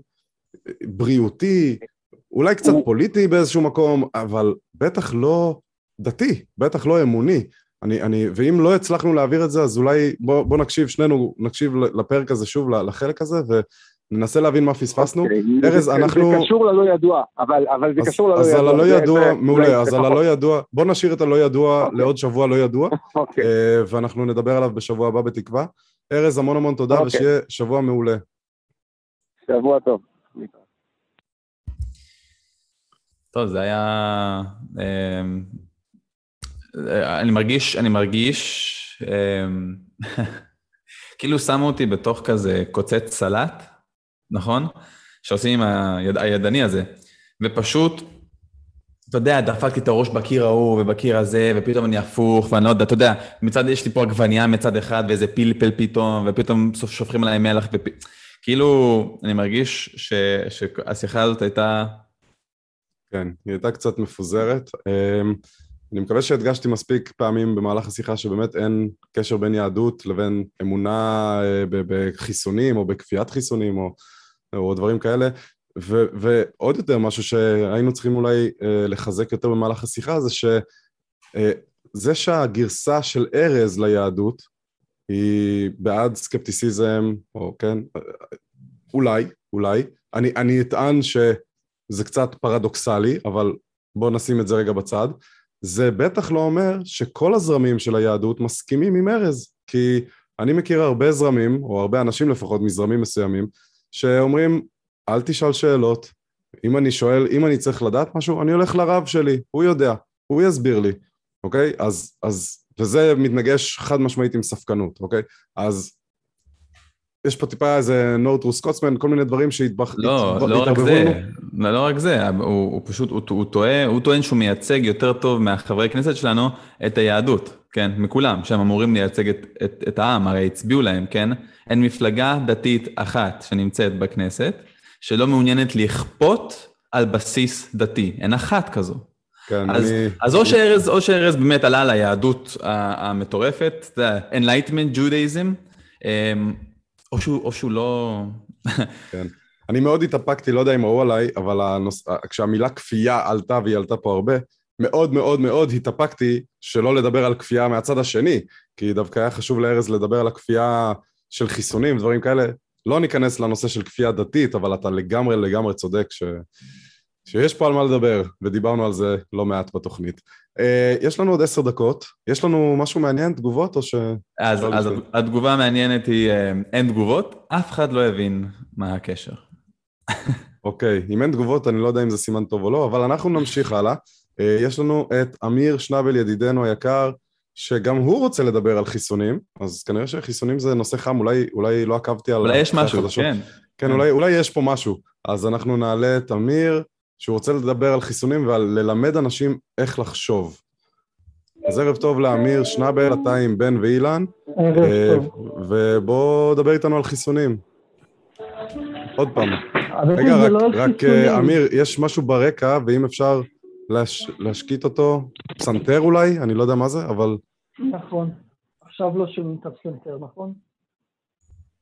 בריאותי, אולי קצת פוליטי באיזשהו מקום, אבל בטח לא דתי, בטח לא אמוני. אני, אני, ואם לא הצלחנו להעביר את זה, אז אולי בוא, בוא נקשיב, שנינו נקשיב לפרק הזה שוב, לחלק הזה, וננסה להבין מה פספסנו. אוקיי, ארז, אנחנו... זה קשור ללא ידוע, אבל, אבל זה אז, קשור ללא אז ידוע. אז על הלא ידוע, מעולה, אז על הלא ידוע, בוא נשאיר את הלא ידוע אוקיי. לעוד שבוע לא ידוע, אוקיי. אה, ואנחנו נדבר עליו בשבוע הבא בתקווה. ארז, המון המון תודה. ושיהיה שבוע מעולה. שבוע טוב. טוב, זה היה... אמ, אני מרגיש, אני מרגיש, אמ, כאילו שמו אותי בתוך כזה קוצץ סלט, נכון? שעושים עם היד, הידני הזה, ופשוט, אתה יודע, דפקתי את הראש בקיר ההוא ובקיר הזה, ופתאום אני הפוך, ואני לא יודע, אתה יודע, מצד, יש לי פה עגבנייה מצד אחד, ואיזה פלפל פתאום, ופתאום שופכים עליי מלח, ופ... כאילו, אני מרגיש ש, שהשיחה הזאת הייתה... כן, היא הייתה קצת מפוזרת. אמ, אני מקווה שהדגשתי מספיק פעמים במהלך השיחה שבאמת אין קשר בין יהדות לבין אמונה אה, בחיסונים או בכפיית חיסונים או, או דברים כאלה. ו, ועוד יותר משהו שהיינו צריכים אולי אה, לחזק יותר במהלך השיחה זה שזה אה, שהגרסה של ארז ליהדות היא בעד סקפטיסיזם, או כן, אולי, אולי. אני, אני אטען שזה קצת פרדוקסלי, אבל בואו נשים את זה רגע בצד. זה בטח לא אומר שכל הזרמים של היהדות מסכימים עם ארז, כי אני מכיר הרבה זרמים, או הרבה אנשים לפחות מזרמים מסוימים, שאומרים, אל תשאל שאלות, אם אני שואל, אם אני צריך לדעת משהו, אני הולך לרב שלי, הוא יודע, הוא יסביר לי, אוקיי? אז, אז וזה מתנגש חד משמעית עם ספקנות, אוקיי? אז יש פה טיפה איזה no true Scotsman, כל מיני דברים שהתבחרו. לא. לא רק זה, לא, לא רק זה, הוא, הוא פשוט, הוא, הוא, טועה, הוא טוען שהוא מייצג יותר טוב מהחברי כנסת שלנו את היהדות, כן, מכולם, שהם אמורים לייצג את, את, את העם, הרי הצביעו להם, כן? אין מפלגה דתית אחת שנמצאת בכנסת, שלא מעוניינת לכפות על בסיס דתי, אין אחת כזו. כן, אז, אני... אז או שארז, או שארז באמת עלה ליהדות המטורפת, זה Enlightenment Judaism, אמ, או שהוא, או שהוא לא... כן. אני מאוד התאפקתי, לא יודע אם ראו עליי, אבל הנוס... כשהמילה כפייה עלתה, והיא עלתה פה הרבה, מאוד מאוד מאוד התאפקתי שלא לדבר על כפייה מהצד השני, כי דווקא היה חשוב לארז לדבר על הכפייה של חיסונים, דברים כאלה. לא ניכנס לנושא של כפייה דתית, אבל אתה לגמרי לגמרי צודק ש... שיש פה על מה לדבר, ודיברנו על זה לא מעט בתוכנית. Uh, יש לנו עוד עשר דקות, יש לנו משהו מעניין, תגובות או ש... אז, אז התגובה המעניינת היא, uh, אין תגובות, אף אחד לא הבין מה הקשר. אוקיי, okay, אם אין תגובות אני לא יודע אם זה סימן טוב או לא, אבל אנחנו נמשיך הלאה. Uh, יש לנו את אמיר שנבל ידידנו היקר, שגם הוא רוצה לדבר על חיסונים, אז כנראה שחיסונים זה נושא חם, אולי, אולי לא עקבתי על... אולי יש משהו, כן. כן, אולי, אולי יש פה משהו. אז אנחנו נעלה את אמיר. שהוא רוצה לדבר על חיסונים ועל ללמד אנשים איך לחשוב. אז ערב טוב לאמיר שנבל, אתה עם בן ואילן. ערב אה, טוב. ובוא דבר איתנו על חיסונים. עוד פעם. רגע, רק, לא רק אה, אמיר, יש משהו ברקע, ואם אפשר להש, להשקיט אותו, פסנתר אולי, אני לא יודע מה זה, אבל... נכון. עכשיו לא שומעים את הפסנתר, נכון?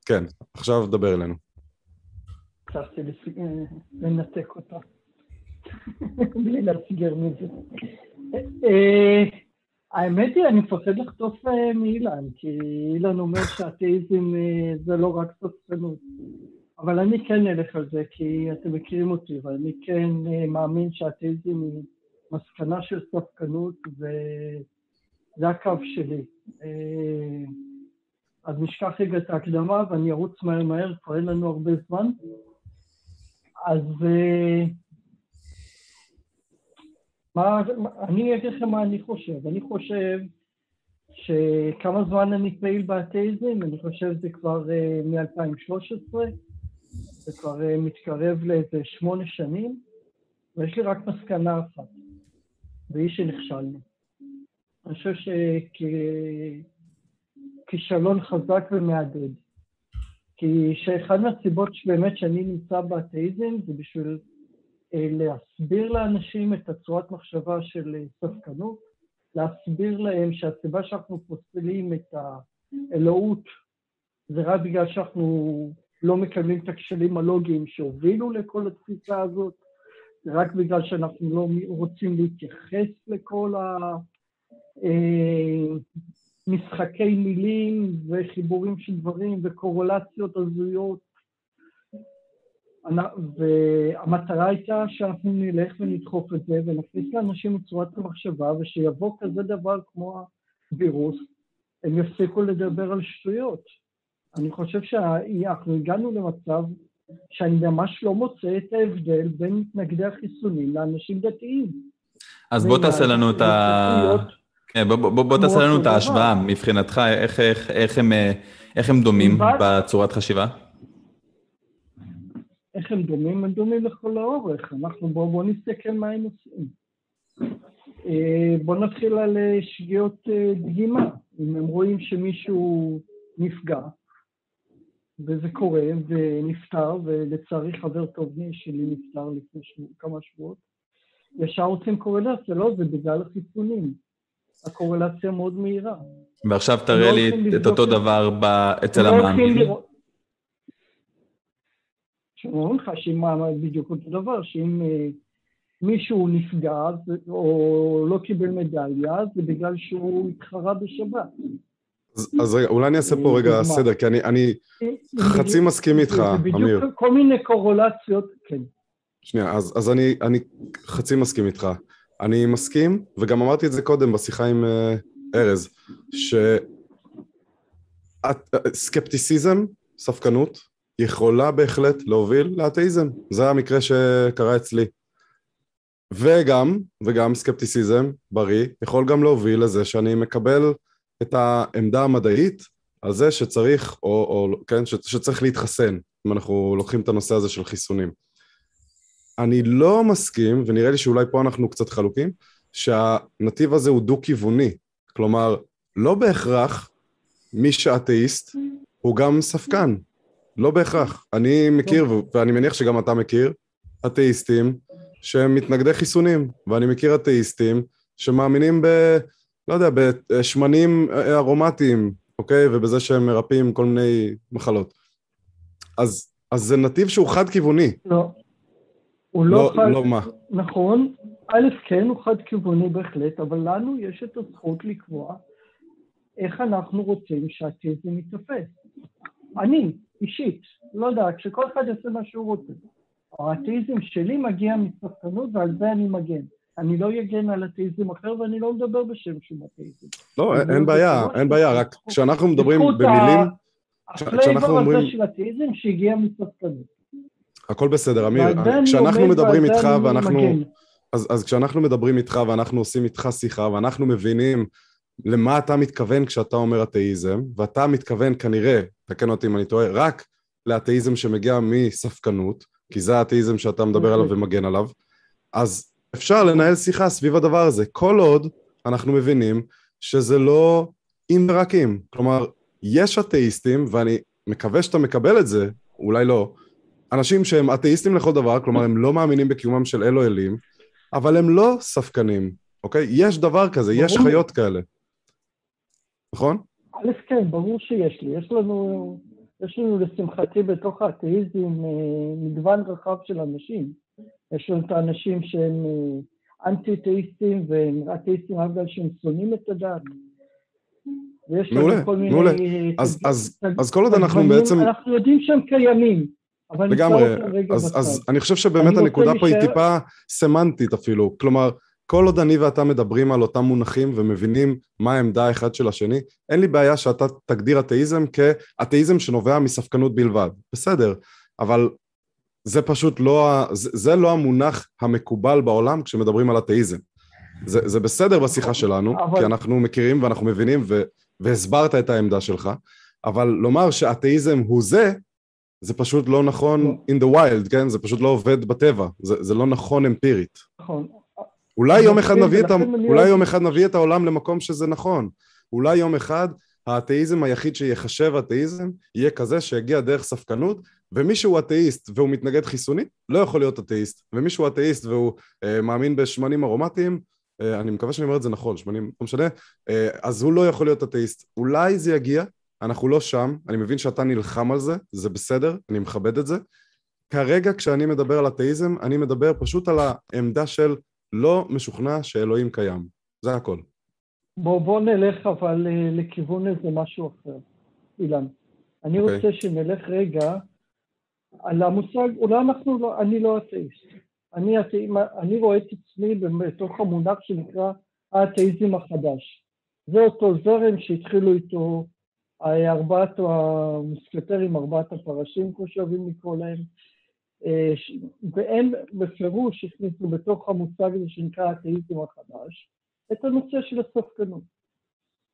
כן, עכשיו דבר אלינו. הצלחתי לנתק אותה. בלי להסגר מזה. אה, האמת היא, אני מפחד לחטוף אה, מאילן, כי אילן אומר שאתאיזם אה, זה לא רק ספקנות. אבל אני כן אלך על זה, כי אתם מכירים אותי, ואני כן מאמין שאתאיזם היא מסקנה של ספקנות, וזה הקו שלי. אז נשכח רגע את ההקדמה, ואני ארוץ מהר מהר, כבר אין לנו הרבה זמן. אז מה, אני אגיד לכם מה אני חושב. אני חושב שכמה זמן אני פעיל באתאיזם, אני חושב שזה כבר uh, מ-2013, זה כבר uh, מתקרב לאיזה שמונה שנים, ויש לי רק מסקנה אחת, והיא שנכשלנו. אני חושב שכישלון חזק ומהדהד. כי שאחד מהסיבות שבאמת שאני נמצא באתאיזם זה בשביל אה, להסביר לאנשים את הצורת מחשבה של אה, ספקנות, להסביר להם שהסיבה שאנחנו פוסלים את האלוהות זה רק בגלל שאנחנו לא מקבלים את הכשלים הלוגיים שהובילו לכל התפיסה הזאת, רק בגלל שאנחנו לא רוצים להתייחס לכל המשחקי אה, מילים וחיבורים של דברים וקורולציות הזויות והמטרה הייתה שאנחנו נלך ונדחוף את זה ונכניס לאנשים את צורת המחשבה ושיבוא כזה דבר כמו הווירוס, הם יפסיקו לדבר על שטויות. אני חושב שאנחנו הגענו למצב שאני ממש לא מוצא את ההבדל בין מתנגדי החיסונים לאנשים דתיים. אז בוא תעשה לנו את ה... כן, בוא, בוא, בוא תעשה לנו את ההשוואה מבחינתך, איך, איך, איך, הם, איך הם דומים בצורת חשיבה? איך הם דומים? הם דומים לכל האורך. אנחנו בואו בוא נסתכל מה הם עושים. אה, בואו נתחיל על אה, שגיאות אה, דגימה. אם הם רואים שמישהו נפגע, וזה קורה, ונפטר, ולצערי חבר טוב שלי נפטר לפני שבוע, כמה שבועות, ישר רוצים קורלציה, לא, זה בגלל החיסונים. הקורלציה מאוד מהירה. ועכשיו תראה לא לי את אותו דבר אצל לא המאמין. שאומרים לך שאם בדיוק אותו דבר, שאם אה, מישהו נפגע או לא קיבל מדליה, זה בגלל שהוא התחרה בשבת. אז רגע, אולי אני אעשה פה רגע סדר, כי אני חצי מסכים איתך, אמיר. בדיוק כל מיני קורולציות, כן. שנייה, אז אני חצי מסכים איתך. אני מסכים, וגם אמרתי את זה קודם בשיחה עם אה, ארז, שסקפטיסיזם, ספקנות, יכולה בהחלט להוביל לאתאיזם. זה המקרה שקרה אצלי. וגם, וגם סקפטיסיזם בריא, יכול גם להוביל לזה שאני מקבל את העמדה המדעית על זה שצריך, או, או כן, שצריך להתחסן, אם אנחנו לוקחים את הנושא הזה של חיסונים. אני לא מסכים, ונראה לי שאולי פה אנחנו קצת חלוקים, שהנתיב הזה הוא דו-כיווני. כלומר, לא בהכרח מי שאתאיסט הוא גם ספקן. לא בהכרח. אני מכיר, ואני מניח שגם אתה מכיר, אתאיסטים שהם מתנגדי חיסונים, ואני מכיר אתאיסטים שמאמינים ב... לא יודע, בשמנים ארומטיים, אוקיי? ובזה שהם מרפאים כל מיני מחלות. אז, אז זה נתיב שהוא חד-כיווני. לא. הוא לא, לא חד... לא מה. נכון, א', כן, הוא חד-כיווני בהחלט, אבל לנו יש את הזכות לקבוע איך אנחנו רוצים שהאתאיזם יתאפס. אני, אישית, לא יודעת, שכל אחד יעשה מה שהוא רוצה. האתאיזם שלי מגיע מספקנות ועל זה אני מגן. אני לא אגן על אתאיזם אחר ואני לא מדבר בשם שום אתאיזם. לא, אין בעיה, אין בעיה, רק כשאנחנו מדברים במילים... ה flavor הזה של אתאיזם שהגיע מספקנות. הכל בסדר, אמיר. כשאנחנו מדברים איתך ואנחנו... אז, אז כשאנחנו מדברים איתך ואנחנו עושים איתך שיחה ואנחנו מבינים למה אתה מתכוון כשאתה אומר אתאיזם, ואתה מתכוון כנראה, תקן אותי אם אני טועה, רק לאתאיזם שמגיע מספקנות, כי זה האתאיזם שאתה מדבר עליו אוקיי. ומגן עליו, אז אפשר לנהל שיחה סביב הדבר הזה, כל עוד אנחנו מבינים שזה לא אם ורק אם. כלומר, יש אתאיסטים, ואני מקווה שאתה מקבל את זה, אולי לא, אנשים שהם אתאיסטים לכל דבר, כלומר הם לא מאמינים בקיומם של אלו אלים, אבל הם לא ספקנים, אוקיי? יש דבר כזה, ברור. יש חיות כאלה. נכון? א', כן, ברור שיש לי. יש לנו, יש לנו לשמחתי בתוך האתאיזם אה, מגוון רחב של אנשים. יש לנו את האנשים שהם אה, אנטי-אתאיסטים והם אתאיסטים רק בגלל שהם שונאים את הדת. מעולה, מעולה. אז, אז, אז כל עוד אנחנו בעצם... אנחנו יודעים שהם קיימים. לגמרי, אז, אז אני חושב שבאמת הנקודה פה היא טיפה סמנטית אפילו, כלומר, כל עוד אני ואתה מדברים על אותם מונחים ומבינים מה העמדה האחד של השני, אין לי בעיה שאתה תגדיר אתאיזם כאתאיזם שנובע מספקנות בלבד, בסדר, אבל זה פשוט לא, זה, זה לא המונח המקובל בעולם כשמדברים על אתאיזם. זה, זה בסדר בשיחה שלנו, אבל... כי אנחנו מכירים ואנחנו מבינים ו, והסברת את העמדה שלך, אבל לומר שאתאיזם הוא זה, זה פשוט לא נכון לא. in the wild, כן? זה פשוט לא עובד בטבע, זה, זה לא נכון אמפירית. נכון. אולי יום, אחד נביא את. אולי יום אחד נביא את העולם למקום שזה נכון. אולי יום אחד האתאיזם היחיד שיחשב אתאיזם יהיה כזה שיגיע דרך ספקנות, ומי שהוא אתאיסט והוא מתנגד חיסונית לא יכול להיות אתאיסט, ומי שהוא אתאיסט והוא אה, מאמין בשמנים ארומטיים, אה, אני מקווה שאני אומר את זה נכון, שמנים, לא משנה, אה, אז הוא לא יכול להיות אתאיסט. אולי זה יגיע, אנחנו לא שם, אני מבין שאתה נלחם על זה, זה בסדר, אני מכבד את זה. כרגע כשאני מדבר על אתאיזם, אני מדבר פשוט על העמדה של לא משוכנע שאלוהים קיים. זה הכל. בוא, בוא נלך אבל אה, לכיוון איזה משהו אחר, אילן. אני okay. אוקיי. רוצה שנלך רגע על המושג, אולי אנחנו לא, אני לא אתאיסט. אני, אני רואה את עצמי בתוך המונח שנקרא האתאיזם החדש. זה אותו זרם שהתחילו איתו ארבעת המוסקטרים, ארבעת הפרשים, כמו שאוהבים לקרוא להם, אה, והם בפירוש הכניסו בתוך המושג הזה שנקרא האתאיזם החדש, את הנושא של הספקנות,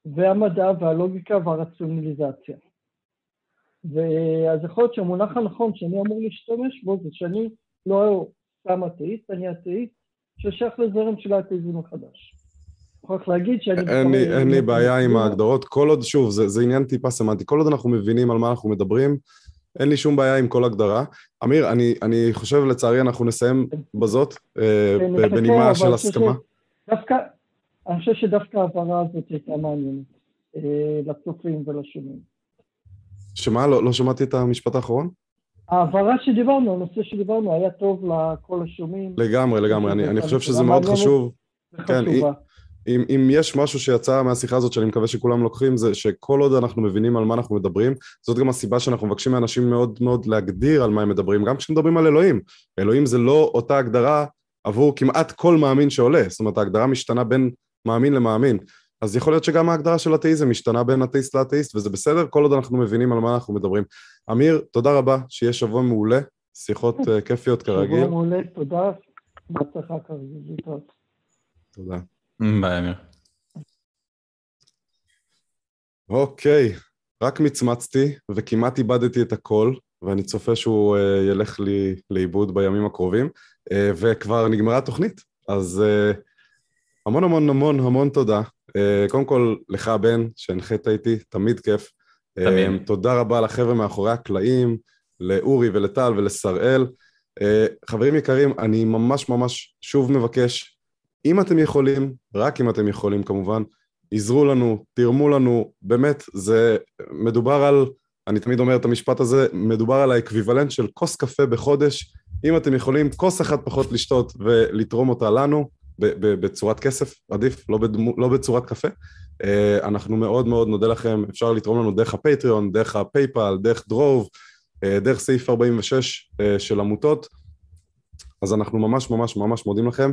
והמדע והלוגיקה והרציונליזציה. ואז יכול להיות שהמונח הנכון שאני אמור להשתמש בו זה שאני לא סתם אתאיסט, אני אתאיסט ששייך לזרם של האתאיזם החדש. מוכרח להגיד שאני... אין לי בעיה עם ההגדרות, כל עוד, שוב, זה, זה עניין טיפה סמנטי, כל עוד אנחנו מבינים על מה אנחנו מדברים, אין לי שום בעיה עם כל הגדרה. אמיר, אני, אני חושב, לצערי, אנחנו נסיים בזאת, אה, כן, בנימה של הסכמה. דווקא, אני חושב שדווקא ההבהרה הזאת הייתה מעניינת אה, לצופים ולשומעים. שמה? לא, לא שמעתי את המשפט האחרון? ההבהרה שדיברנו, הנושא שדיברנו, היה טוב לכל השומעים. לגמרי, לגמרי. אני, אני חושב שזה מאוד חשוב. כן, אם, אם יש משהו שיצא מהשיחה הזאת שאני מקווה שכולם לוקחים זה שכל עוד אנחנו מבינים על מה אנחנו מדברים זאת גם הסיבה שאנחנו מבקשים מאנשים מאוד מאוד להגדיר על מה הם מדברים גם כשמדברים על אלוהים אלוהים זה לא אותה הגדרה עבור כמעט כל מאמין שעולה זאת אומרת ההגדרה משתנה בין מאמין למאמין אז יכול להיות שגם ההגדרה של אתאיזם משתנה בין אתאיסט לאתאיסט וזה בסדר כל עוד אנחנו מבינים על מה אנחנו מדברים אמיר תודה רבה שיהיה שבוע מעולה שיחות uh, כיפיות כרגיל שבוע מעולה תודה בהצלחה כרגיל תודה ביי, אמיר. אוקיי, רק מצמצתי וכמעט איבדתי את הכל, ואני צופה שהוא uh, ילך לי לאיבוד בימים הקרובים, uh, וכבר נגמרה התוכנית. אז uh, המון המון המון המון תודה. Uh, קודם כל, לך בן, שהנחית איתי, תמיד כיף. תמיד. Uh, תודה רבה לחבר'ה מאחורי הקלעים, לאורי ולטל ולשראל. Uh, חברים יקרים, אני ממש ממש שוב מבקש אם אתם יכולים, רק אם אתם יכולים כמובן, עזרו לנו, תרמו לנו, באמת, זה מדובר על, אני תמיד אומר את המשפט הזה, מדובר על האקוויוולנט של כוס קפה בחודש, אם אתם יכולים כוס אחת פחות לשתות ולתרום אותה לנו, בצורת כסף, עדיף, לא, בדמו, לא בצורת קפה. אה, אנחנו מאוד מאוד נודה לכם, אפשר לתרום לנו דרך הפטריון, דרך הפייפל, דרך דרוב, אה, דרך סעיף 46 אה, של עמותות, אז אנחנו ממש ממש ממש מודים לכם.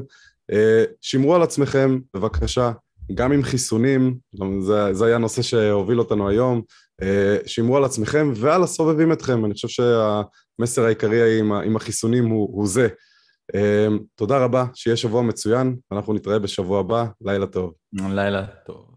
שמרו על עצמכם, בבקשה, גם עם חיסונים, זה, זה היה הנושא שהוביל אותנו היום, שמרו על עצמכם ועל הסובבים אתכם, אני חושב שהמסר העיקרי עם, עם החיסונים הוא, הוא זה. אה, תודה רבה, שיהיה שבוע מצוין, אנחנו נתראה בשבוע הבא, לילה טוב. לילה טוב.